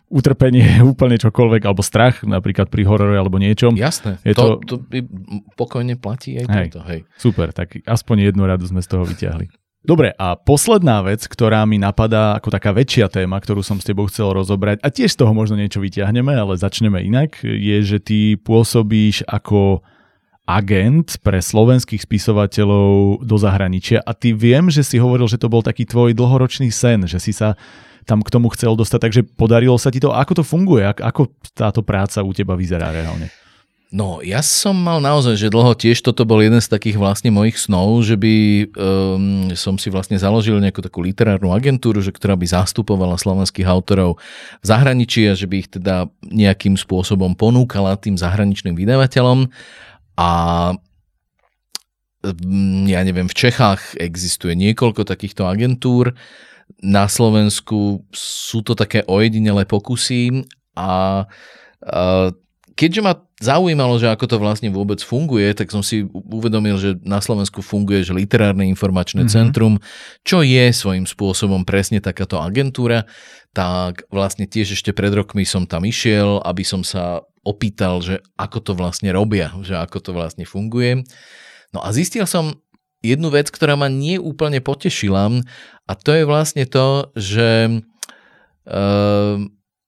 utrpenie, úplne čokoľvek, alebo strach, napríklad pri horore alebo niečom. Jasné, je to, to, to pokojne platí aj hej, toto. Hej. Super, tak aspoň jednu radu sme z toho vyťahli. Dobre, a posledná vec, ktorá mi napadá ako taká väčšia téma, ktorú som s tebou chcel rozobrať, a tiež z toho možno niečo vyťahneme, ale začneme inak, je, že ty pôsobíš ako agent pre slovenských spisovateľov do zahraničia a ty viem, že si hovoril, že to bol taký tvoj dlhoročný sen, že si sa tam k tomu chcel dostať, takže podarilo sa ti to. Ako to funguje? Ako táto práca u teba vyzerá reálne? No, ja som mal naozaj, že dlho tiež toto bol jeden z takých vlastne mojich snov, že by um, som si vlastne založil nejakú takú literárnu agentúru, že ktorá by zastupovala slovenských autorov v zahraničí a že by ich teda nejakým spôsobom ponúkala tým zahraničným vydavateľom. A mm, ja neviem, v Čechách existuje niekoľko takýchto agentúr, na Slovensku sú to také ojedinelé pokusy a, keďže ma zaujímalo, že ako to vlastne vôbec funguje, tak som si uvedomil, že na Slovensku funguje že literárne informačné mm-hmm. centrum, čo je svojím spôsobom presne takáto agentúra, tak vlastne tiež ešte pred rokmi som tam išiel, aby som sa opýtal, že ako to vlastne robia, že ako to vlastne funguje. No a zistil som jednu vec, ktorá ma nie úplne potešila a to je vlastne to, že uh,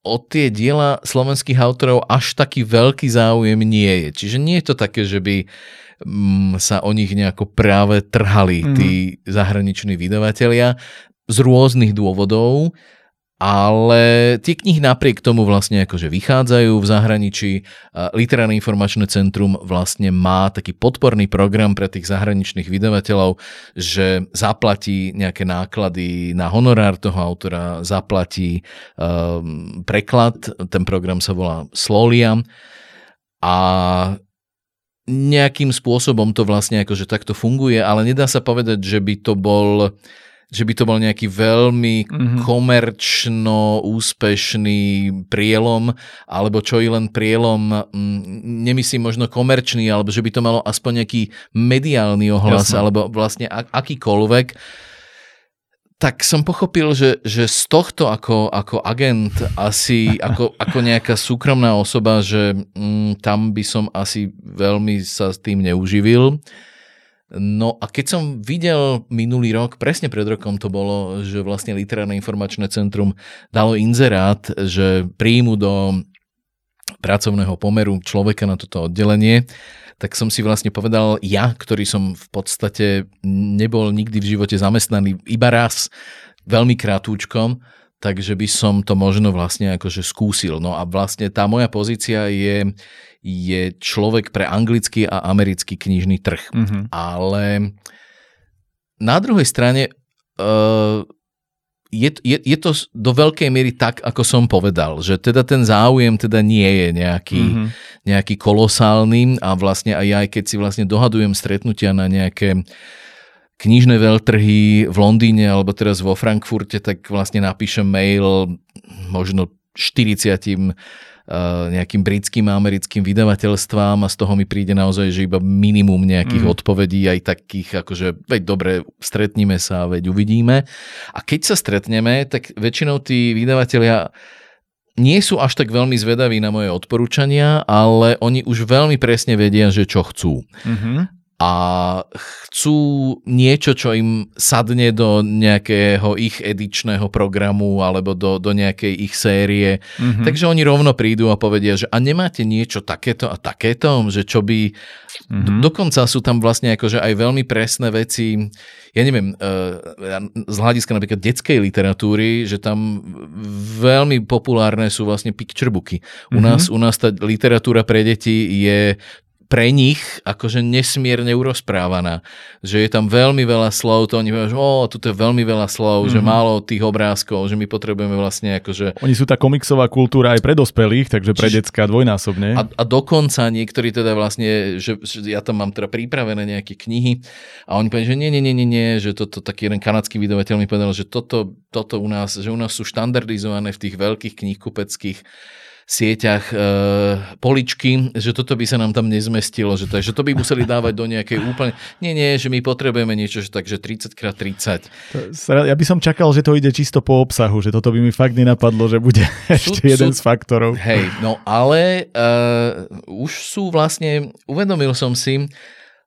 o tie diela slovenských autorov až taký veľký záujem nie je. Čiže nie je to také, že by um, sa o nich nejako práve trhali mm-hmm. tí zahraniční vydavatelia z rôznych dôvodov ale tie knihy napriek tomu vlastne akože vychádzajú v zahraničí. Literárne informačné centrum vlastne má taký podporný program pre tých zahraničných vydavateľov, že zaplatí nejaké náklady na honorár toho autora, zaplatí um, preklad, ten program sa volá Slolia a nejakým spôsobom to vlastne akože takto funguje, ale nedá sa povedať, že by to bol že by to bol nejaký veľmi mm-hmm. komerčno úspešný prielom, alebo čo i len prielom, nemyslím možno komerčný, alebo že by to malo aspoň nejaký mediálny ohlas, Jasne. alebo vlastne akýkoľvek tak som pochopil, že, že z tohto ako, ako agent, asi ako, ako nejaká súkromná osoba, že mm, tam by som asi veľmi sa s tým neuživil. No a keď som videl minulý rok, presne pred rokom to bolo, že vlastne Literárne informačné centrum dalo inzerát, že príjmu do pracovného pomeru človeka na toto oddelenie, tak som si vlastne povedal, ja, ktorý som v podstate nebol nikdy v živote zamestnaný, iba raz, veľmi krátúčkom, takže by som to možno vlastne akože skúsil. No a vlastne tá moja pozícia je, je človek pre anglický a americký knižný trh. Mm-hmm. Ale na druhej strane uh, je, je, je to do veľkej miery tak, ako som povedal, že teda ten záujem teda nie je nejaký, mm-hmm. nejaký kolosálny a vlastne aj ja, aj keď si vlastne dohadujem stretnutia na nejaké knižné veľtrhy v Londýne alebo teraz vo Frankfurte, tak vlastne napíšem mail možno 40 Eh, nejakým britským a americkým vydavateľstvám a z toho mi príde naozaj, že iba minimum nejakých mm. odpovedí, aj takých, akože, veď dobre, stretníme sa, veď uvidíme. A keď sa stretneme, tak väčšinou tí vydavatelia nie sú až tak veľmi zvedaví na moje odporúčania, ale oni už veľmi presne vedia, že čo chcú. Mm-hmm a chcú niečo, čo im sadne do nejakého ich edičného programu alebo do, do nejakej ich série. Mm-hmm. Takže oni rovno prídu a povedia, že a nemáte niečo takéto a takéto, že čo by... Mm-hmm. Dokonca sú tam vlastne akože aj veľmi presné veci, ja neviem, eh, z hľadiska napríklad detskej literatúry, že tam veľmi populárne sú vlastne picture booky. U, mm-hmm. nás, u nás tá literatúra pre deti je pre nich akože nesmierne urozprávaná. Že je tam veľmi veľa slov, to oni povedia, že o, tu je veľmi veľa slov, mm-hmm. že mhm. málo tých obrázkov, že my potrebujeme vlastne akože... Oni sú tá komiksová kultúra aj pre dospelých, takže pre detská dvojnásobne. A, a dokonca niektorí teda vlastne, že, že ja tam mám teda pripravené nejaké knihy a oni povedia, že nie, nie, nie, nie, nie že toto taký jeden kanadský vydavateľ mi povedal, že toto, toto u nás, že u nás sú štandardizované v tých veľkých knihkupeckých sieťach e, poličky, že toto by sa nám tam nezmestilo, že, takže to by museli dávať do nejakej úplne... Nie, nie, že my potrebujeme niečo, že takže 30x30. Ja by som čakal, že to ide čisto po obsahu, že toto by mi fakt nenapadlo, že bude sú, ešte jeden sú, z faktorov. Hej, no ale uh, už sú vlastne, uvedomil som si,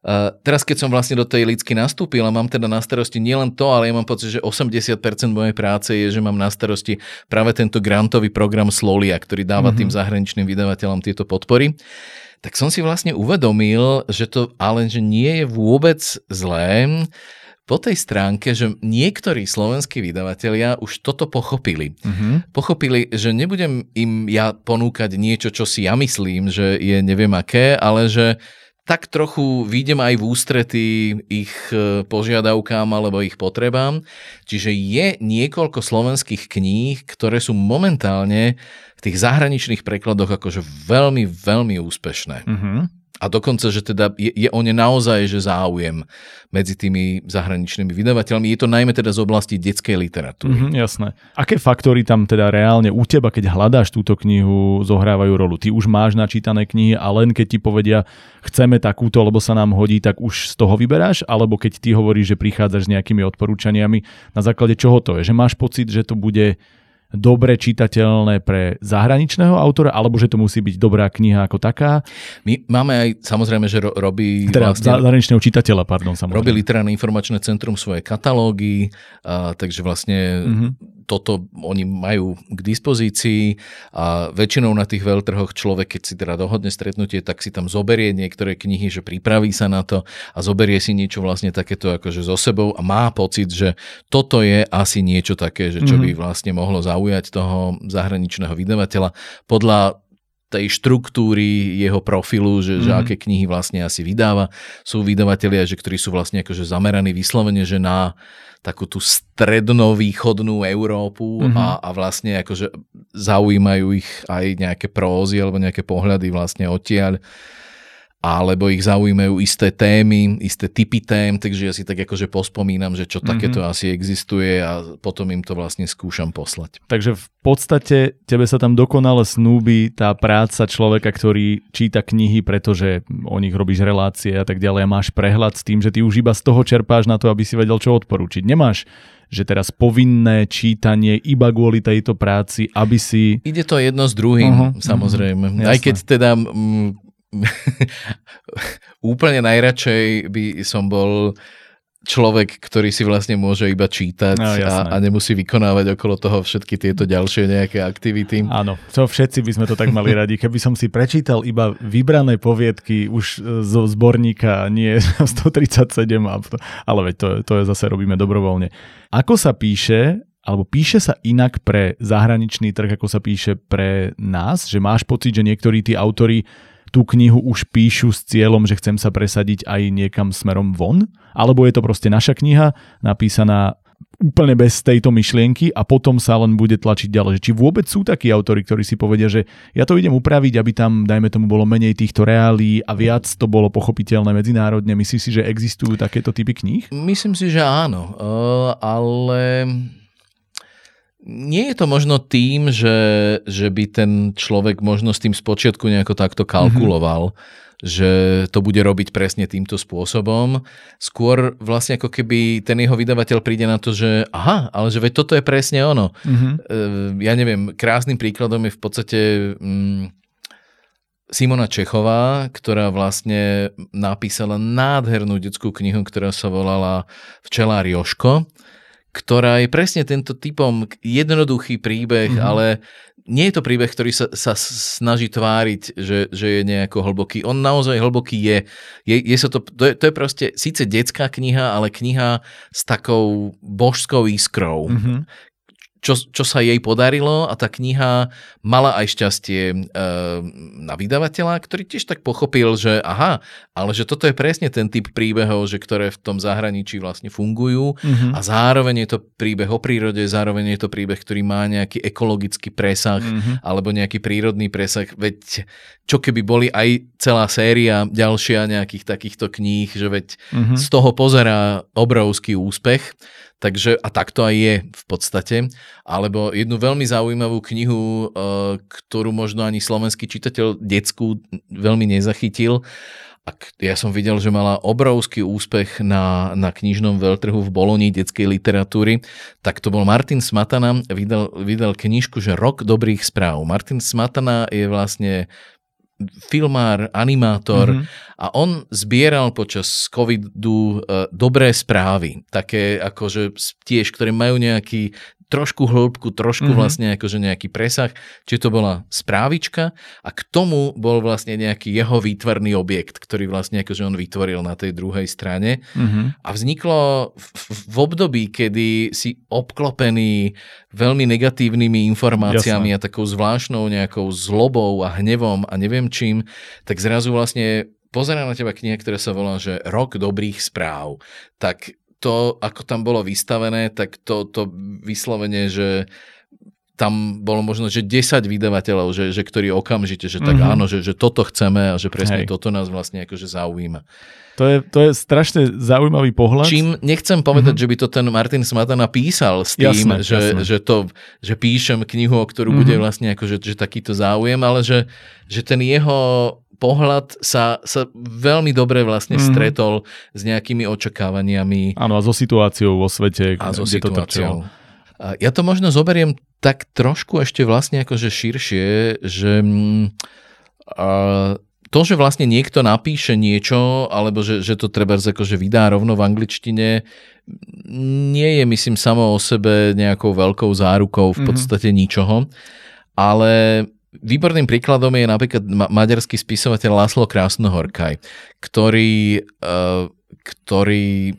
Uh, teraz keď som vlastne do tej lidsky nastúpil a mám teda na starosti nielen to, ale ja mám pocit, že 80% mojej práce je, že mám na starosti práve tento grantový program Slolia, ktorý dáva mm-hmm. tým zahraničným vydavateľom tieto podpory tak som si vlastne uvedomil, že to ale že nie je vôbec zlé, po tej stránke, že niektorí slovenskí vydavatelia už toto pochopili. Mm-hmm. Pochopili, že nebudem im ja ponúkať niečo, čo si ja myslím, že je neviem aké, ale že tak trochu výjdem aj v ústrety ich e, požiadavkám alebo ich potrebám. Čiže je niekoľko slovenských kníh, ktoré sú momentálne v tých zahraničných prekladoch akože veľmi, veľmi úspešné. Mm-hmm. A dokonca, že teda je, je o ne naozaj že záujem medzi tými zahraničnými vydavateľmi. Je to najmä teda z oblasti detskej literatúry. Mm-hmm, jasné. Aké faktory tam teda reálne u teba, keď hľadáš túto knihu, zohrávajú rolu? Ty už máš načítané knihy a len keď ti povedia, chceme takúto, lebo sa nám hodí, tak už z toho vyberáš? Alebo keď ty hovoríš, že prichádzaš s nejakými odporúčaniami, na základe čoho to je? Že máš pocit, že to bude dobre čitateľné pre zahraničného autora, alebo že to musí byť dobrá kniha ako taká? My máme aj, samozrejme, že ro- robí... Teda vlastne, zahraničného čitateľa, pardon, samozrejme. Robí Literárne informačné centrum svoje katalógy, a, takže vlastne mm-hmm toto oni majú k dispozícii a väčšinou na tých veľtrhoch človek, keď si teda dohodne stretnutie, tak si tam zoberie niektoré knihy, že pripraví sa na to a zoberie si niečo vlastne takéto akože so sebou a má pocit, že toto je asi niečo také, že čo by mhm. vlastne mohlo zaujať toho zahraničného vydavateľa podľa tej štruktúry jeho profilu, že, mm. že mhm. aké knihy vlastne asi vydáva. Sú vydavatelia, že, ktorí sú vlastne akože zameraní vyslovene, že na takú tú strednovýchodnú Európu mm-hmm. a, a vlastne akože zaujímajú ich aj nejaké prózy alebo nejaké pohľady vlastne odtiaľ alebo ich zaujímajú isté témy, isté typy tém, takže ja si tak akože pospomínam, že čo mm-hmm. takéto asi existuje a potom im to vlastne skúšam poslať. Takže v podstate tebe sa tam dokonale snúbi tá práca človeka, ktorý číta knihy, pretože o nich robíš relácie a tak ďalej a máš prehľad s tým, že ty už iba z toho čerpáš na to, aby si vedel, čo odporúčiť. Nemáš že teraz povinné čítanie iba kvôli tejto práci, aby si... Ide to jedno s druhým, uh-huh, samozrejme. Uh-huh, Aj keď teda m, úplne najradšej by som bol človek, ktorý si vlastne môže iba čítať No, jasné. a, a nemusí vykonávať okolo toho všetky tieto ďalšie nejaké aktivity. Áno, to všetci by sme to tak mali radi. Keby som si prečítal iba vybrané poviedky už e, zo zborníka, nie 137, a to- ale veď to, to je zase robíme dobrovoľne. Ako sa píše, alebo píše sa inak pre zahraničný trh, ako sa píše pre nás? Že máš pocit, že niektorí tí autory tú knihu už píšu s cieľom, že chcem sa presadiť aj niekam smerom von? Alebo je to proste naša kniha, napísaná úplne bez tejto myšlienky a potom sa len bude tlačiť ďalej. Či vôbec sú takí autory, ktorí si povedia, že ja to idem upraviť, aby tam, dajme tomu, bolo menej týchto reálí a viac to bolo pochopiteľné medzinárodne. Myslíš si, že existujú takéto typy kníh? Myslím si, že áno, uh, ale nie je to možno tým, že, že by ten človek možno s tým spočiatku nejako takto kalkuloval, mm-hmm. že to bude robiť presne týmto spôsobom. Skôr vlastne ako keby ten jeho vydavateľ príde na to, že aha, ale že veď toto je presne ono. Mm-hmm. Ja neviem, krásnym príkladom je v podstate... Mm, Simona Čechová, ktorá vlastne napísala nádhernú detskú knihu, ktorá sa volala Včelár Joško, ktorá je presne tento typom jednoduchý príbeh, mm-hmm. ale nie je to príbeh, ktorý sa, sa snaží tváriť, že, že je nejako hlboký. On naozaj hlboký je. je, je sa to, to, je, to je proste síce detská kniha, ale kniha s takou božskou iskrou. Mm-hmm. Čo, čo sa jej podarilo a tá kniha mala aj šťastie e, na vydavateľa, ktorý tiež tak pochopil, že aha, ale že toto je presne ten typ príbehov, že ktoré v tom zahraničí vlastne fungujú Mm-hmm. a zároveň je to príbeh o prírode, zároveň je to príbeh, ktorý má nejaký ekologický presah Mm-hmm. alebo nejaký prírodný presah, veď čo keby boli aj celá séria ďalšia nejakých takýchto kníh, že veď Mm-hmm. z toho pozerá obrovský úspech. Takže, a tak to aj je v podstate. Alebo jednu veľmi zaujímavú knihu, eh, ktorú možno ani slovenský čitateľ detskú veľmi nezachytil. A ja som videl, že mala obrovský úspech na, na knižnom veľtrhu v Boloni detskej literatúry. Tak to bol Martin Smatana, vydal, vydal knižku, že Rok dobrých správ. Martin Smatana je vlastne filmár, animátor Mhm. a on zbieral počas covidu e, dobré správy, také akože tiež, ktoré majú nejaký trošku hĺbku, trošku Mhm. vlastne akože nejaký presah, či to bola správička a k tomu bol vlastne nejaký jeho výtvarný objekt, ktorý vlastne akože on vytvoril na tej druhej strane Mm-hmm. a vzniklo v, v- období, kedy si obklopený veľmi negatívnymi informáciami Jasné. a takou zvláštnou nejakou zlobou a hnevom a neviem čím, tak zrazu vlastne pozerá na teba kniha, ktorá sa volá, že Rok dobrých správ. Tak to, ako tam bolo vystavené, tak to, to vyslovene, že tam bolo možno, že 10 vydavateľov, že, že ktorí okamžite, že tak Mhm. áno, že, že toto chceme a že presne Hej. toto nás vlastne akože zaujíma. To, je, to je strašne zaujímavý pohľad. Čím nechcem povedať, mm-hmm. že by to ten Martin Smatana písal s tým, Jasné, že, jasné. že, to, že píšem knihu, o ktorú mm-hmm. bude vlastne ako, že, že takýto záujem, ale že, že ten jeho pohľad sa, sa veľmi dobre vlastne mm-hmm. stretol s nejakými očakávaniami Áno, a so situáciou vo svete, a so kde to situáciou. A Ja to možno zoberiem tak trošku ešte vlastne akože širšie, že mm, to, že vlastne niekto napíše niečo, alebo že, že to treba akože vydá rovno v angličtine, nie je, myslím, samo o sebe nejakou veľkou zárukou v Mhm. podstate mm-hmm. ničoho, ale výborným príkladom je napríklad ma- maďarský spisovateľ Laslo Krásnohorkaj, ktorý, uh, ktorý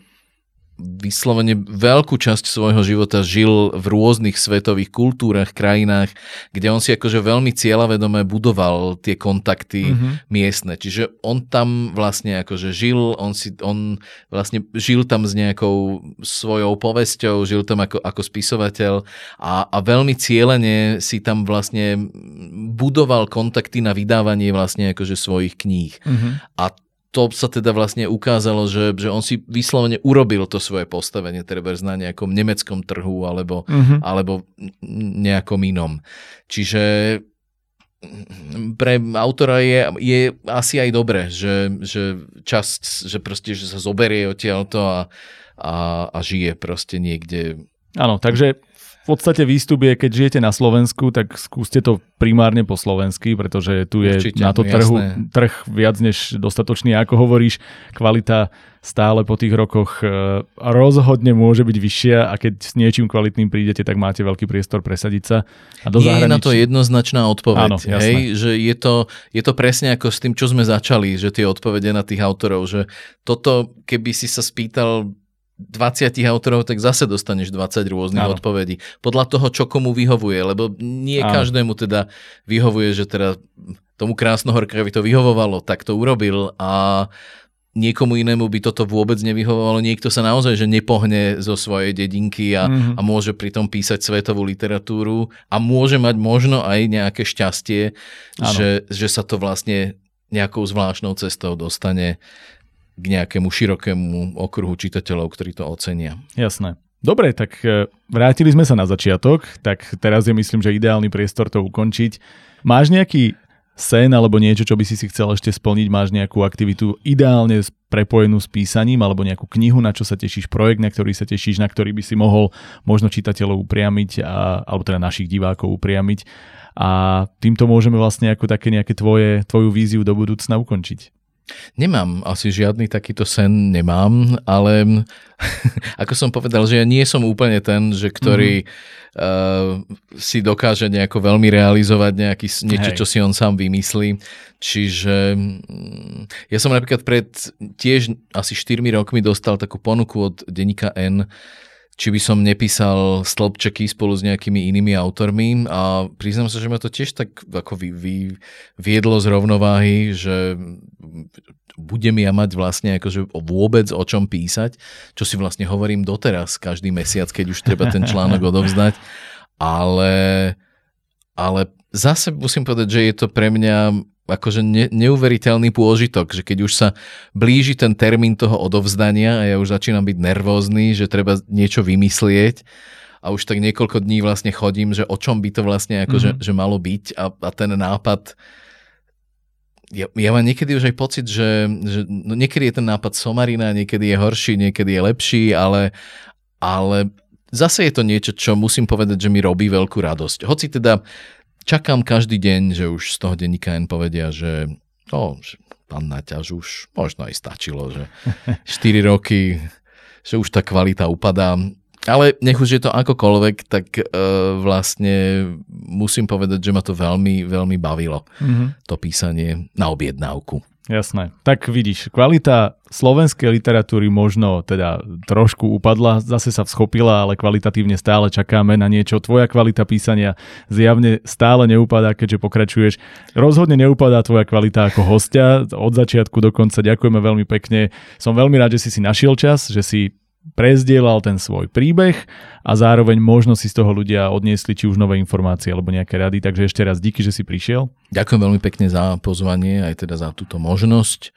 vyslovene veľkú časť svojho života žil v rôznych svetových kultúrach, krajinách, kde on si akože veľmi cieľavedome budoval tie kontakty Mhm. miestne. Čiže on tam vlastne akože žil, on, si, on vlastne žil tam s nejakou svojou povesťou, žil tam ako, ako spisovateľ a, a veľmi cieľene si tam vlastne budoval kontakty na vydávanie vlastne akože svojich kníh. Mhm. A to sa teda vlastne ukázalo, že, že on si vyslovene urobil to svoje postavenie, treba na nejakom nemeckom trhu alebo, Mhm. alebo nejakom inom. Čiže pre autora je, je asi aj dobré, že, že časť, že proste, že sa zoberie odtiaľto a, a, a žije proste niekde Áno, takže v podstate výstup je, keď žijete na Slovensku, tak skúste to primárne po slovensky, pretože tu je Určite, na to trhu, trh viac než dostatočný. Ako hovoríš, kvalita stále po tých rokoch e, rozhodne môže byť vyššia a keď s niečím kvalitným prídete, tak máte veľký priestor presadiť sa. A do Nie je na to jednoznačná odpoveď. Áno, hej, že je to, je to presne ako s tým, čo sme začali, že tie odpovede na tých autorov, že toto, keby si sa spýtal 20 autorov, tak zase dostaneš 20 rôznych odpovedí. Podľa toho, čo komu vyhovuje, lebo nie Áno. každému teda vyhovuje, že teda tomu krásnohorkávi to vyhovovalo, tak to urobil a niekomu inému by toto vôbec nevyhovovalo. Niekto sa naozaj že nepohne zo svojej dedinky a, mm-hmm. a môže pritom písať svetovú literatúru a môže mať možno aj nejaké šťastie, že, že sa to vlastne nejakou zvláštnou cestou dostane k nejakému širokému okruhu čitateľov, ktorí to ocenia. Jasné. Dobre, tak e, vrátili sme sa na začiatok, tak teraz je myslím, že ideálny priestor to ukončiť. Máš nejaký sen alebo niečo, čo by si si chcel ešte splniť? Máš nejakú aktivitu ideálne prepojenú s písaním alebo nejakú knihu, na čo sa tešíš, projekt, na ktorý sa tešíš, na ktorý by si mohol možno čitateľov upriamiť a, alebo teda našich divákov upriamiť a týmto môžeme vlastne ako také nejaké tvoje, tvoju víziu do budúcna ukončiť. Nemám asi žiadny takýto sen, nemám, ale ako som povedal, že ja nie som úplne ten, že ktorý mm-hmm. uh, si dokáže nejako veľmi realizovať nejaký, niečo, Hej. čo si on sám vymyslí. Čiže mm, ja som napríklad pred tiež asi 4 rokmi dostal takú ponuku od denníka N, či by som nepísal stĺpčeky spolu s nejakými inými autormi a priznám sa, že ma to tiež tak ako vy, vy, viedlo z rovnováhy, že budem ja mať vlastne akože vôbec o čom písať, čo si vlastne hovorím doteraz každý mesiac, keď už treba ten článok odovzdať, ale, ale zase musím povedať, že je to pre mňa akože ne, neuveriteľný pôžitok, že keď už sa blíži ten termín toho odovzdania a ja už začínam byť nervózny, že treba niečo vymyslieť a už tak niekoľko dní vlastne chodím, že o čom by to vlastne akože, mm-hmm. že malo byť a, a ten nápad ja, ja mám niekedy už aj pocit, že, že no niekedy je ten nápad somarina, niekedy je horší, niekedy je lepší, ale, ale zase je to niečo, čo musím povedať, že mi robí veľkú radosť. Hoci teda čakám každý deň, že už z toho denníka N povedia, že, oh, že pán Naťaž už možno aj stačilo, že 4 roky, že už tá kvalita upadá. Ale nech už je to akokoľvek, tak e, vlastne musím povedať, že ma to veľmi, veľmi bavilo, mm-hmm. to písanie na objednávku. Jasné. Tak vidíš, kvalita slovenskej literatúry možno teda trošku upadla, zase sa vschopila, ale kvalitatívne stále čakáme na niečo. Tvoja kvalita písania zjavne stále neupadá, keďže pokračuješ. Rozhodne neupadá tvoja kvalita ako hostia. Od začiatku do konca ďakujeme veľmi pekne. Som veľmi rád, že si si našiel čas, že si prezdielal ten svoj príbeh a zároveň možno si z toho ľudia odniesli či už nové informácie alebo nejaké rady. Takže ešte raz díky, že si prišiel. Ďakujem veľmi pekne za pozvanie aj teda za túto možnosť.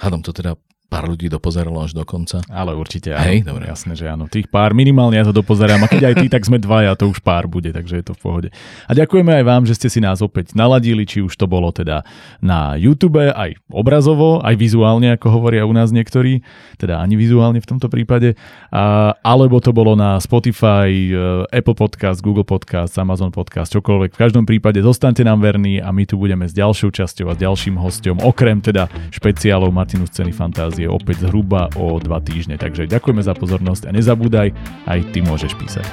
Hádam to teda pár ľudí dopozeralo až do konca. Ale určite áno. Hej, dobre. Jasné, že áno. Tých pár minimálne ja to dopozerám a keď aj ty, tak sme dvaja, to už pár bude, takže je to v pohode. A ďakujeme aj vám, že ste si nás opäť naladili, či už to bolo teda na YouTube, aj obrazovo, aj vizuálne, ako hovoria u nás niektorí, teda ani vizuálne v tomto prípade, a, alebo to bolo na Spotify, e, Apple Podcast, Google Podcast, Amazon Podcast, čokoľvek. V každom prípade zostaňte nám verní a my tu budeme s ďalšou časťou a s ďalším hostom, okrem teda špeciálov Martinu Scény Fantázie je opäť zhruba o dva týždne. Takže ďakujeme za pozornosť a nezabúdaj, aj ty môžeš písať.